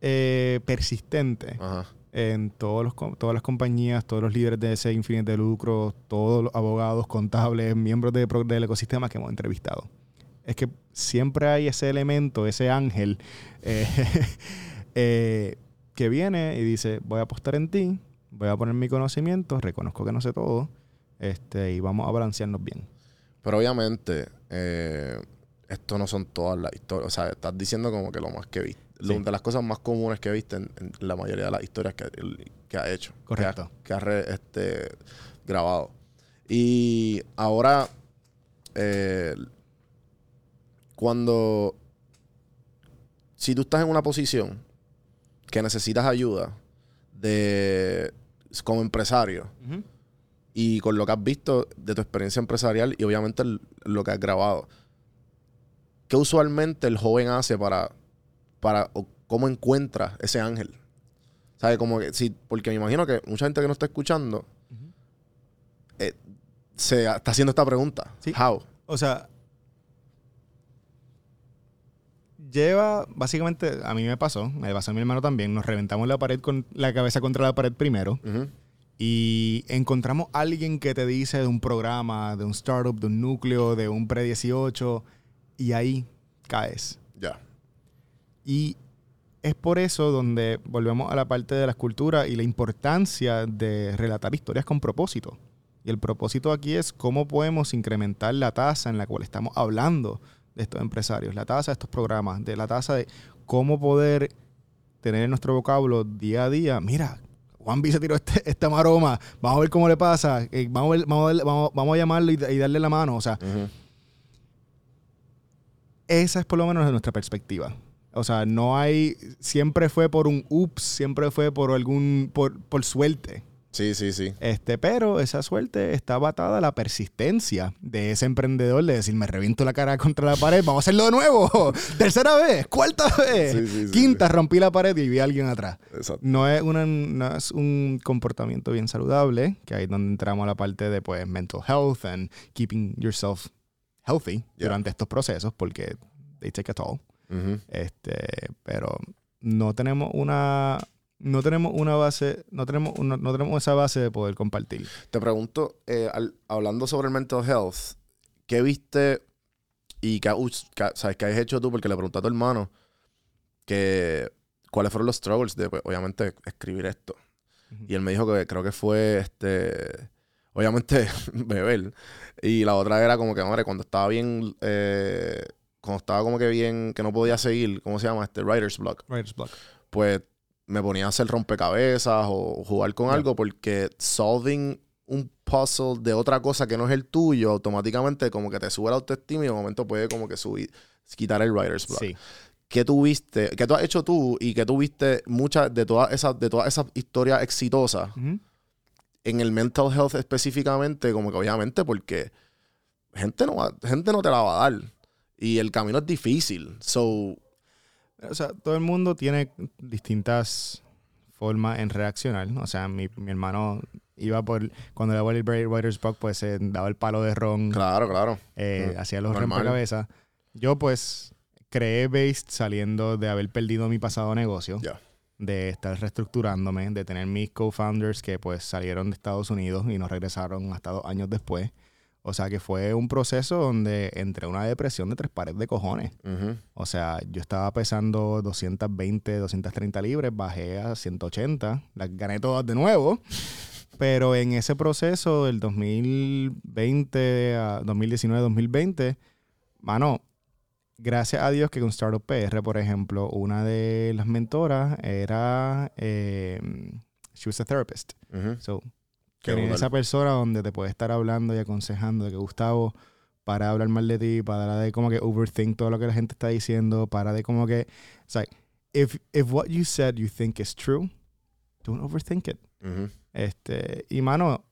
eh, persistente Ajá. en todos los, todas las compañías, todos los líderes de ese infinito de lucro, todos los abogados, contables, miembros de del ecosistema que hemos entrevistado. Es que siempre hay ese elemento, ese ángel eh, eh, que viene y dice, voy a apostar en ti, voy a poner mi conocimiento, reconozco que no sé todo, este, y vamos a balancearnos bien. Pero obviamente, eh, esto no son todas las historias. O sea, estás diciendo como que lo más que viste. lo- Sí. De las cosas más comunes que viste en, en la mayoría de las historias que, que ha hecho. Correcto. Que ha, que ha re- este, grabado. Y ahora, eh, cuando. Si tú estás en una posición que necesitas ayuda de como empresario, y con lo que has visto de tu experiencia empresarial y obviamente lo que has grabado. ¿Qué usualmente el joven hace para, para o cómo encuentra ese ángel? ¿Sabes? Como que, sí, porque me imagino que mucha gente que nos está escuchando eh, se está haciendo esta pregunta. Sí. How? O sea, lleva, básicamente, a mí me pasó, me pasó a mi hermano también, nos reventamos la pared con la cabeza contra la pared primero Ujú. Y encontramos a alguien que te dice de un programa, de un startup, de un núcleo, de un pre-18 y ahí caes. Ya. Y es por eso donde volvemos a la parte de la escultura y la importancia de relatar historias con propósito. Y el propósito aquí es cómo podemos incrementar la tasa en la cual estamos hablando de estos empresarios, la tasa de estos programas, de la tasa de cómo poder tener en nuestro vocablo día a día. Mira, Juan B se tiró este, esta maroma, vamos a ver cómo le pasa, eh, vamos, a ver- vamos, a ver- vamos- vamos a llamarlo y, y darle la mano. O sea, esa es por lo menos nuestra perspectiva. O sea, no hay, siempre fue por un ups, siempre fue por algún, por, por suerte. Sí, sí, sí. Este, pero esa suerte está batada a la persistencia de ese emprendedor de decir, me reviento la cara contra la pared, vamos a hacerlo de nuevo. Tercera vez, cuarta vez, Sí, sí, sí, quinta, rompí la pared y vi a alguien atrás. Exacto. No es, una, no es un comportamiento bien saludable, que ahí es donde entramos a la parte de pues mental health and keeping yourself healthy Yeah. durante estos procesos, porque they take a toll. Este, pero no tenemos una no tenemos una base, no tenemos una- no tenemos esa base de poder compartir. Te pregunto, eh, al- hablando sobre el mental health, ¿qué viste y qué, qué- sabes, qué has hecho tú? Porque le pregunté a tu hermano que cuáles fueron los struggles de, pues, obviamente, escribir esto. Y él me dijo que creo que fue, este, obviamente, beber. Y la otra era como que, madre, cuando estaba bien, eh, cuando estaba como que bien, que no podía seguir, ¿cómo se llama? Este, writer's block Writer's block. pues me ponía a hacer rompecabezas o jugar con algo porque solving un puzzle de otra cosa que no es el tuyo, automáticamente como que te sube la autoestima y de momento puede como que subir, quitar el writer's block. Sí. ¿Qué tuviste? ¿Qué tú has hecho tú y qué tuviste muchas de todas esas de todas esas historias exitosas en el mental health específicamente? Como que obviamente porque gente no va- gente no te la va a dar y el camino es difícil. So, O sea, todo el mundo tiene distintas formas en reaccionar. O sea, mi, mi hermano iba por cuando le daba el writer's block, pues se daba el palo de ron, claro, claro. eh, Mm, hacía los rompecabezas. Yo pues creé Based saliendo de haber perdido mi pasado negocio. Ya. de estar reestructurándome, de tener mis co-founders que pues salieron de Estados Unidos y no regresaron hasta dos años después. O sea que fue un proceso donde entré una depresión de tres pares de cojones. O sea, yo estaba pesando 220, 230 libras, bajé a 180, las gané todas de nuevo. Pero en ese proceso del 2020 a 2019, 2020, mano, gracias a Dios que con Startup PR, por ejemplo, una de las mentoras era, eh, she was a therapist. So, tener esa persona donde te puede estar hablando y aconsejando de que Gustavo, para de hablar mal de ti, para de como que overthink todo lo que la gente está diciendo, para de como que, it's like, if, if what you said you think is true, don't overthink it. Este, y mano,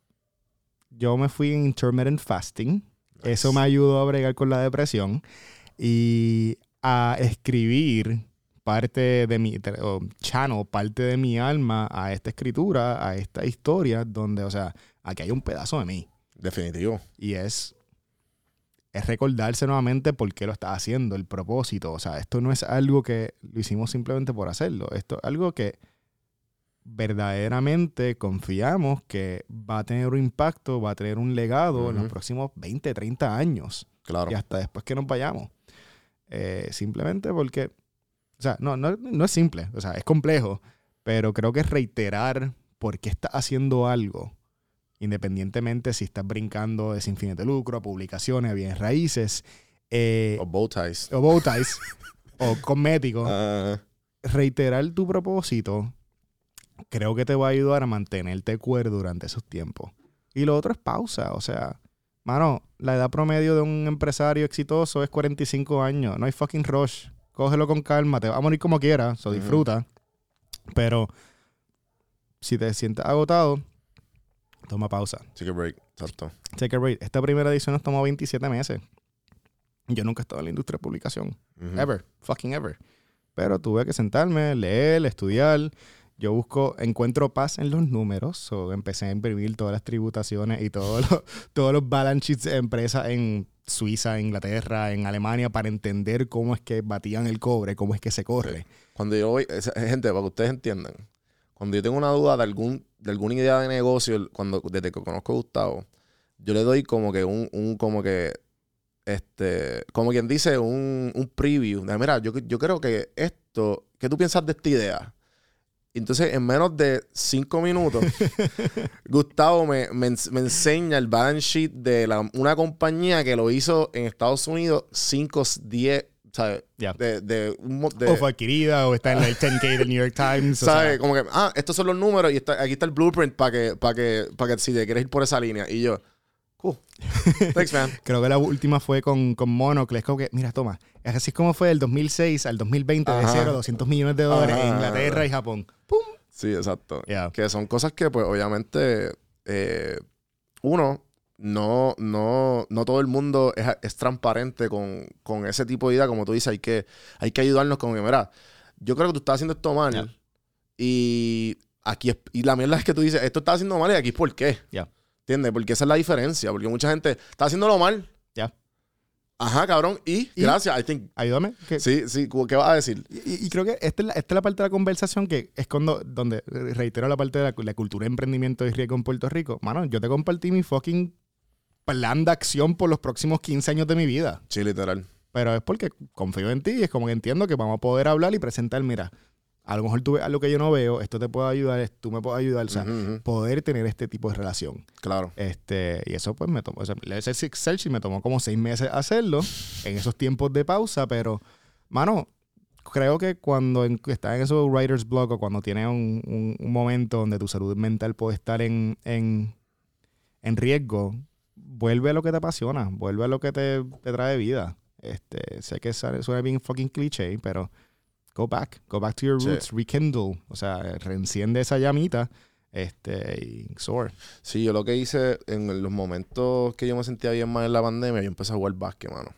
yo me fui en intermittent fasting. Eso me ayudó a bregar con la depresión y a escribir parte de mi o channel, parte de mi alma a esta escritura, a esta historia, donde, o sea, aquí hay un pedazo de mí. Definitivo. Y es, es recordarse nuevamente por qué lo estás haciendo, el propósito. O sea, esto no es algo que lo hicimos simplemente por hacerlo. Esto es algo que verdaderamente confiamos que va a tener un impacto, va a tener un legado en los próximos 20, 30 años. Claro. Y hasta después que nos vayamos. Eh, simplemente porque, o sea, no, no, no es simple, o sea, es complejo, pero creo que reiterar por qué estás haciendo algo, independientemente si estás brincando de sin fines de lucro, a publicaciones, a bienes raíces, eh, O bow ties. o bow ties, o cosméticos, Ah, reiterar tu propósito creo que te va a ayudar a mantenerte cuerdo durante esos tiempos. Y lo otro es pausa, o sea, mano, la edad promedio de un empresario exitoso es 45 años, no hay fucking rush. Cógelo con calma, te va a morir como quieras, so disfruta. Pero si te sientes agotado, toma pausa. take a break. Exacto. Take a break. Esta primera edición nos tomó 27 meses. Yo nunca he estado en la industria de publicación. Ever. Fucking ever. Pero tuve que sentarme, leer, estudiar. Yo busco, encuentro paz en los números. So, empecé a imprimir todas las tributaciones y todos los, todos los balance sheets de empresas en Suiza, Inglaterra, en Alemania para entender cómo es que batían el cobre, cómo es que se corre. Cuando yo voy, esa- gente, para que ustedes entiendan, cuando yo tengo una duda de algún, de alguna idea de negocio, cuando, desde que conozco a Gustavo, yo le doy como que un, un como que, este, como quien dice, un, un preview. Mira, yo, yo creo que esto, ¿qué tú piensas de esta idea? Entonces, en menos de cinco minutos, Gustavo me, me me enseña el balance sheet de la- una compañía que lo hizo en Estados Unidos 5, 10, ¿sabes? Ya. De, de, de- O fue adquirida o está en el 10K del New York Times. o sea, ¿Sabes? Como que, ah, estos son los números y está, aquí está el blueprint para que, para que, para que si te quieres ir por esa línea. Y yo, cool. Thanks, man. Creo que la última fue con, con Monocle. Es como que, mira, toma, así es como fue del 2006 al 2020 de Ajá. 0 a 200 millones de dólares en Ajá. Inglaterra y Japón. ¡Pum! Sí, exacto. Yeah. Que son cosas que, pues, obviamente, eh, uno, no, no, no todo el mundo es, es transparente con, con ese tipo de idea. Como tú dices, hay que, hay que ayudarnos con que, mira, yo creo que tú estás haciendo esto mal. Yeah. Y aquí es, y la mierda es que tú dices, esto está haciendo mal y aquí por qué. Ya. ¿Entiendes? Porque esa es la diferencia. Porque mucha gente está haciéndolo mal. Ya. Ajá, cabrón. Y, Y- gracias, I think. Ayúdame. Sí, sí, ¿qué vas a decir? Y, y creo que esta es, la, esta es la parte de la conversación que es cuando, donde reitero la parte de la, la cultura de emprendimiento y riesgo en Puerto Rico. Mano, yo te compartí mi fucking plan de acción por los próximos 15 años de mi vida. Sí, literal. Pero es porque confío en ti y es como que entiendo que vamos a poder hablar y presentar, mira, a lo mejor tú ves algo que yo no veo, esto te puede ayudar, tú me puedes ayudar, o sea, Ujú, ujú. poder tener este tipo de relación. Claro. Este, y eso pues me tomó, o sea, ese sheet me tomó como seis meses hacerlo en esos tiempos de pausa, pero, mano, creo que cuando en- estás en esos writer's block o cuando tienes un, un- un momento donde tu salud mental puede estar en, en, en riesgo, vuelve a lo que te apasiona, vuelve a lo que te, te trae vida. Este, sé que suena bien fucking cliché, pero go back, go back to your Sí. roots, rekindle, o sea, reenciende esa llamita, este, y soar. Sí, yo lo que hice en los momentos que yo me sentía bien mal en la pandemia, yo empecé a jugar básquet, mano.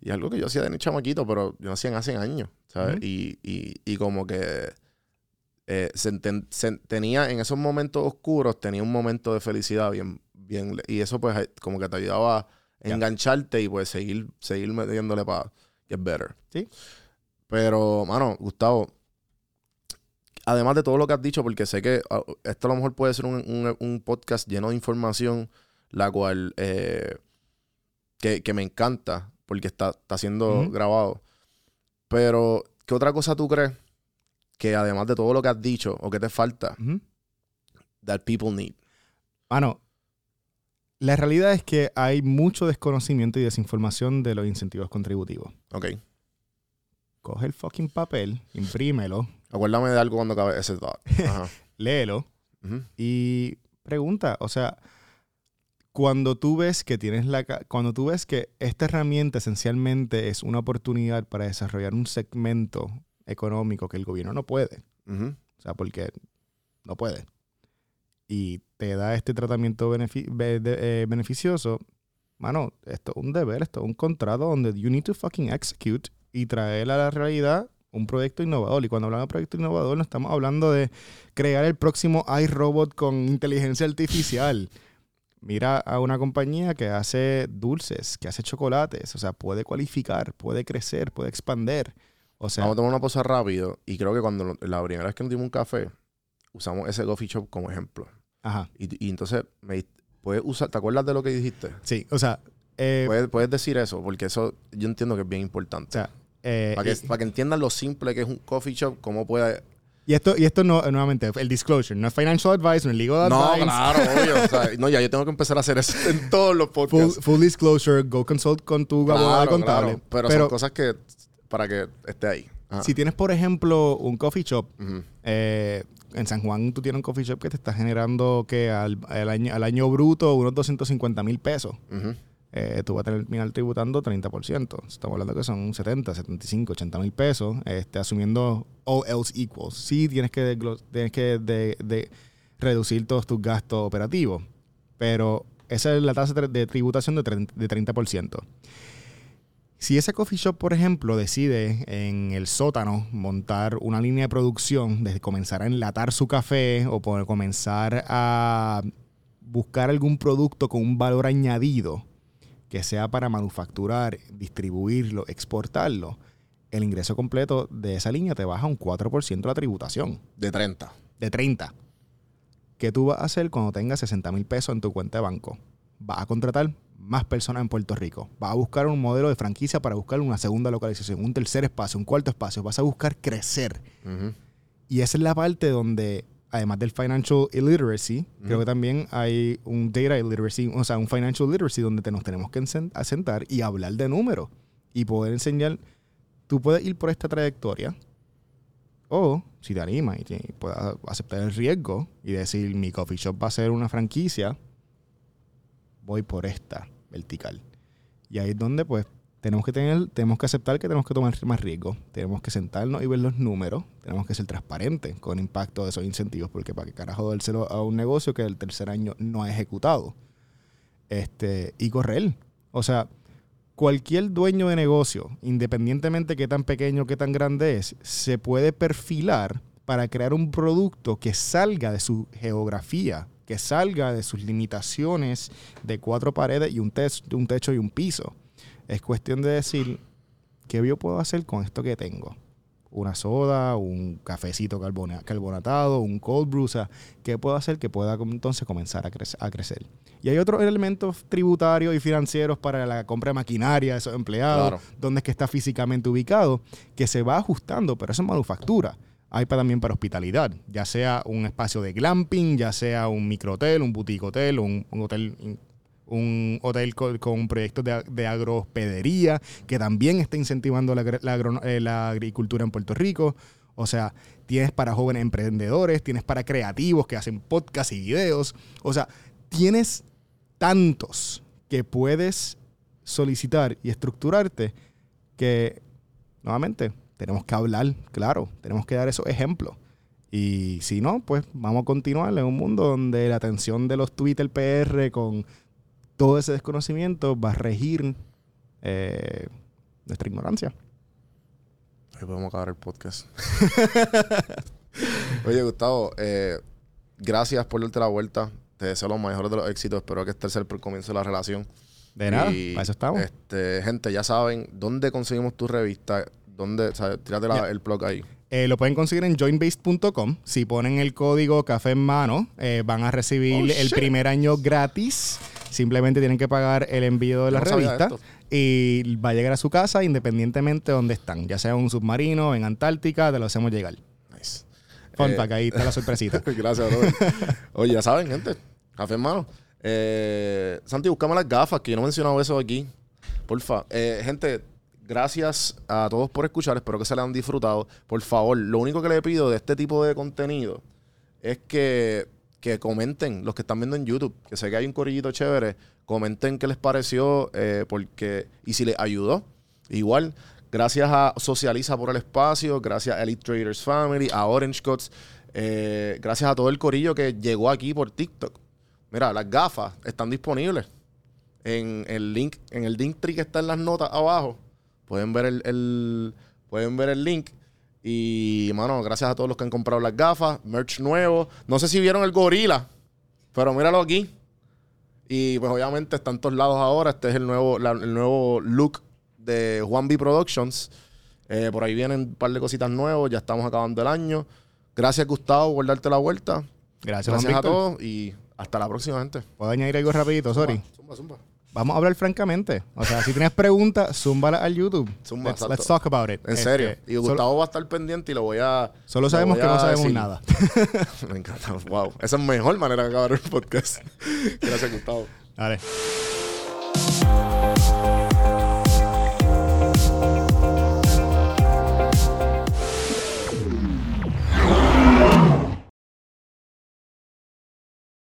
Y algo que yo hacía de ni chamaquito, pero yo lo hacía hace años, ¿sabes? Y, y, y como que eh, se enten- se- tenía en esos momentos oscuros, tenía un momento de felicidad bien, bien, y eso pues como que te ayudaba a engancharte y pues seguir, seguir metiéndole para get better. Sí. Pero, mano, Gustavo, además de todo lo que has dicho, porque sé que ah, esto a lo mejor puede ser un, un- un podcast lleno de información, la cual eh, que, que me encanta, porque está, está siendo grabado. Pero, ¿qué otra cosa tú crees que además de todo lo que has dicho o que te falta, that people need? Mano, la realidad es que hay mucho desconocimiento y desinformación de los incentivos contributivos. Ok. Coge el fucking papel, imprímelo, Acuérdame de algo cuando acabe ese thought. Ajá. léelo y pregunta. O sea, cuando tú ves que tienes la cuando tú ves que esta herramienta esencialmente es una oportunidad para desarrollar un segmento económico que el gobierno no puede. O sea, porque no puede. Y te da este tratamiento benefi- be- de- eh, beneficioso. Mano, esto es un deber, esto es un contrato donde you need to fucking execute y traer a la realidad un proyecto innovador. Y cuando hablamos de proyecto innovador, no estamos hablando de crear el próximo iRobot con inteligencia artificial. Mira a una compañía que hace dulces, que hace chocolates. O sea, puede cualificar, puede crecer, puede expander. O sea, Vamos a tomar una pausa rápido. Y creo que cuando la primera vez que nos dimos un café, usamos ese coffee shop como ejemplo. ajá. Y, y entonces, me, puedes usar, ¿te acuerdas de lo que dijiste? Sí, o sea, eh, Puedes, puedes decir eso, porque eso yo entiendo que es bien o importante. sea, eh, para, que, y- para que entiendan lo simple que es un coffee shop, cómo puede... Y esto, y esto no, nuevamente, el disclosure, no es financial advice, no es legal No, advice. claro, obvio. o sea, no, ya yo tengo que empezar a hacer eso en todos los podcasts. full disclosure, go consult con tu abogado Claro, contable. claro. Pero, son cosas que... Para que esté ahí. Ajá. si tienes, por ejemplo, un coffee shop, eh, en San Juan tú tienes un coffee shop que te está generando que al, al año, al año bruto unos 250 mil pesos. Ujú. Eh, tú vas a terminar tributando 30%. Estamos hablando que son 70, 75, 80 mil pesos, este, asumiendo all else equals. Sí tienes que, tienes que de- de reducir todos tus gastos operativos, pero esa es la tasa de tributación de, tre- de 30%. Si ese coffee shop, por ejemplo, decide en el sótano montar una línea de producción, desde comenzar a enlatar su café o comenzar a buscar algún producto con un valor añadido que sea para manufacturar, distribuirlo, exportarlo, el ingreso completo de esa línea te baja un 4% la tributación, De 30. de 30. ¿Qué tú vas a hacer cuando tengas 60 mil pesos en tu cuenta de banco? Vas a contratar más personas en Puerto Rico. Vas a buscar un modelo de franquicia para buscar una segunda localización, un tercer espacio, un cuarto espacio. Vas a buscar crecer. Y esa es la parte donde, además del financial illiteracy, creo que también hay un data illiteracy, o sea, un financial literacy donde te- nos tenemos que sentar y hablar de números y poder enseñar. Tú puedes ir por esta trayectoria o, si te animas y te- puedes aceptar el riesgo y decir, mi coffee shop va a ser una franquicia, voy por esta vertical. Y ahí es donde, pues, tenemos que tener, tenemos que aceptar que tenemos que tomar más riesgo. Tenemos que sentarnos y ver los números. Tenemos que ser transparentes con el impacto de esos incentivos. Porque para qué carajo dárselo a un negocio que el tercer año no ha ejecutado. Este, y correr. O sea, cualquier dueño de negocio, independientemente qué tan pequeño o qué tan grande es, se puede perfilar para crear un producto que salga de su geografía, que salga de sus limitaciones de cuatro paredes y un, tech- un techo y un piso. Es cuestión de decir, ¿qué yo puedo hacer con esto que tengo? Una soda, un cafecito carbona- carbonatado, un cold brew, o sea, ¿qué puedo hacer que pueda entonces comenzar a, crece- a crecer? Y hay otros elementos tributarios y financieros para la compra de maquinaria de esos empleados, Claro. donde es que está físicamente ubicado, que se va ajustando, pero eso es manufactura. Hay para, también para hospitalidad, ya sea un espacio de glamping, ya sea un microhotel, un boutique hotel, un, un hotel un hotel co- con, proyectos de, de agrohospedería que también está incentivando eh, la agricultura en Puerto Rico. O sea, tienes para jóvenes emprendedores, tienes para creativos que hacen podcasts y videos. O sea, tienes tantos que puedes solicitar y estructurarte que, nuevamente, tenemos que hablar, claro, tenemos que dar esos ejemplos. Y si no, pues vamos a continuar en un mundo donde la atención de los Twitter PR con todo ese desconocimiento va a regir eh, nuestra ignorancia. Ahí podemos acabar el podcast. Oye, Gustavo, eh, gracias por darte la vuelta. Te deseo los mejores de los éxitos. Espero que este sea el comienzo de la relación. De nada, Y, para eso estamos. Este, gente, ya saben dónde conseguimos tu revista. Dónde, o sea, tírate la- el blog ahí. Eh, lo pueden conseguir en joinbase.com. Si ponen el código café en mano, eh, van a recibir Oh, el primer año gratis. Simplemente tienen que pagar el envío de la no revista y va a llegar a su casa independientemente de donde están. Ya sea en un submarino, en Antártica, te lo hacemos llegar. Nice. Fun Eh, fact, ahí está la sorpresita. Gracias, brother. Oye, ya saben, gente. Café hermano. Eh, Santi, búscame las gafas, que yo no he mencionado eso aquí. Porfa. Eh, gente, gracias a todos por escuchar. Espero que se le han disfrutado. Por favor, lo único que le pido de este tipo de contenido es que, que comenten, los que están viendo en YouTube, que sé que hay un corillito chévere, comenten qué les pareció, eh, porque, y si les ayudó. Igual, gracias a Socializa por el Espacio, gracias a Elite Traders Family, a Orange Cuts, eh, gracias a todo el corillo que llegó aquí por TikTok. Mira, las gafas están disponibles en el link, en el link tree que está en las notas abajo. Pueden ver el, el- pueden ver el link. Y, mano, gracias a todos los que han comprado las gafas, merch nuevo. No sé si vieron el gorila, pero míralo aquí. Y pues obviamente está en todos lados ahora. Este es el nuevo, la- el nuevo look de Juan B Productions. Eh, por ahí vienen un par de cositas nuevas. Ya estamos acabando el año. Gracias, Gustavo, por darte la vuelta. Gracias, Juan Gracias a Víctor. todos y hasta la próxima, gente. ¿Puedo añadir algo rapidito? Sorry. Zumba, zumba. Vamos a hablar francamente. O sea, si tienes preguntas, zúmbala al YouTube. Zumba, let's, talk about it. En Este, serio. Y solo- Gustavo va a estar pendiente y lo voy a. Solo lo sabemos que no sabemos decir. nada. Me encanta. Wow. Esa es mejor manera de acabar el podcast. Gracias, Gustavo. Dale.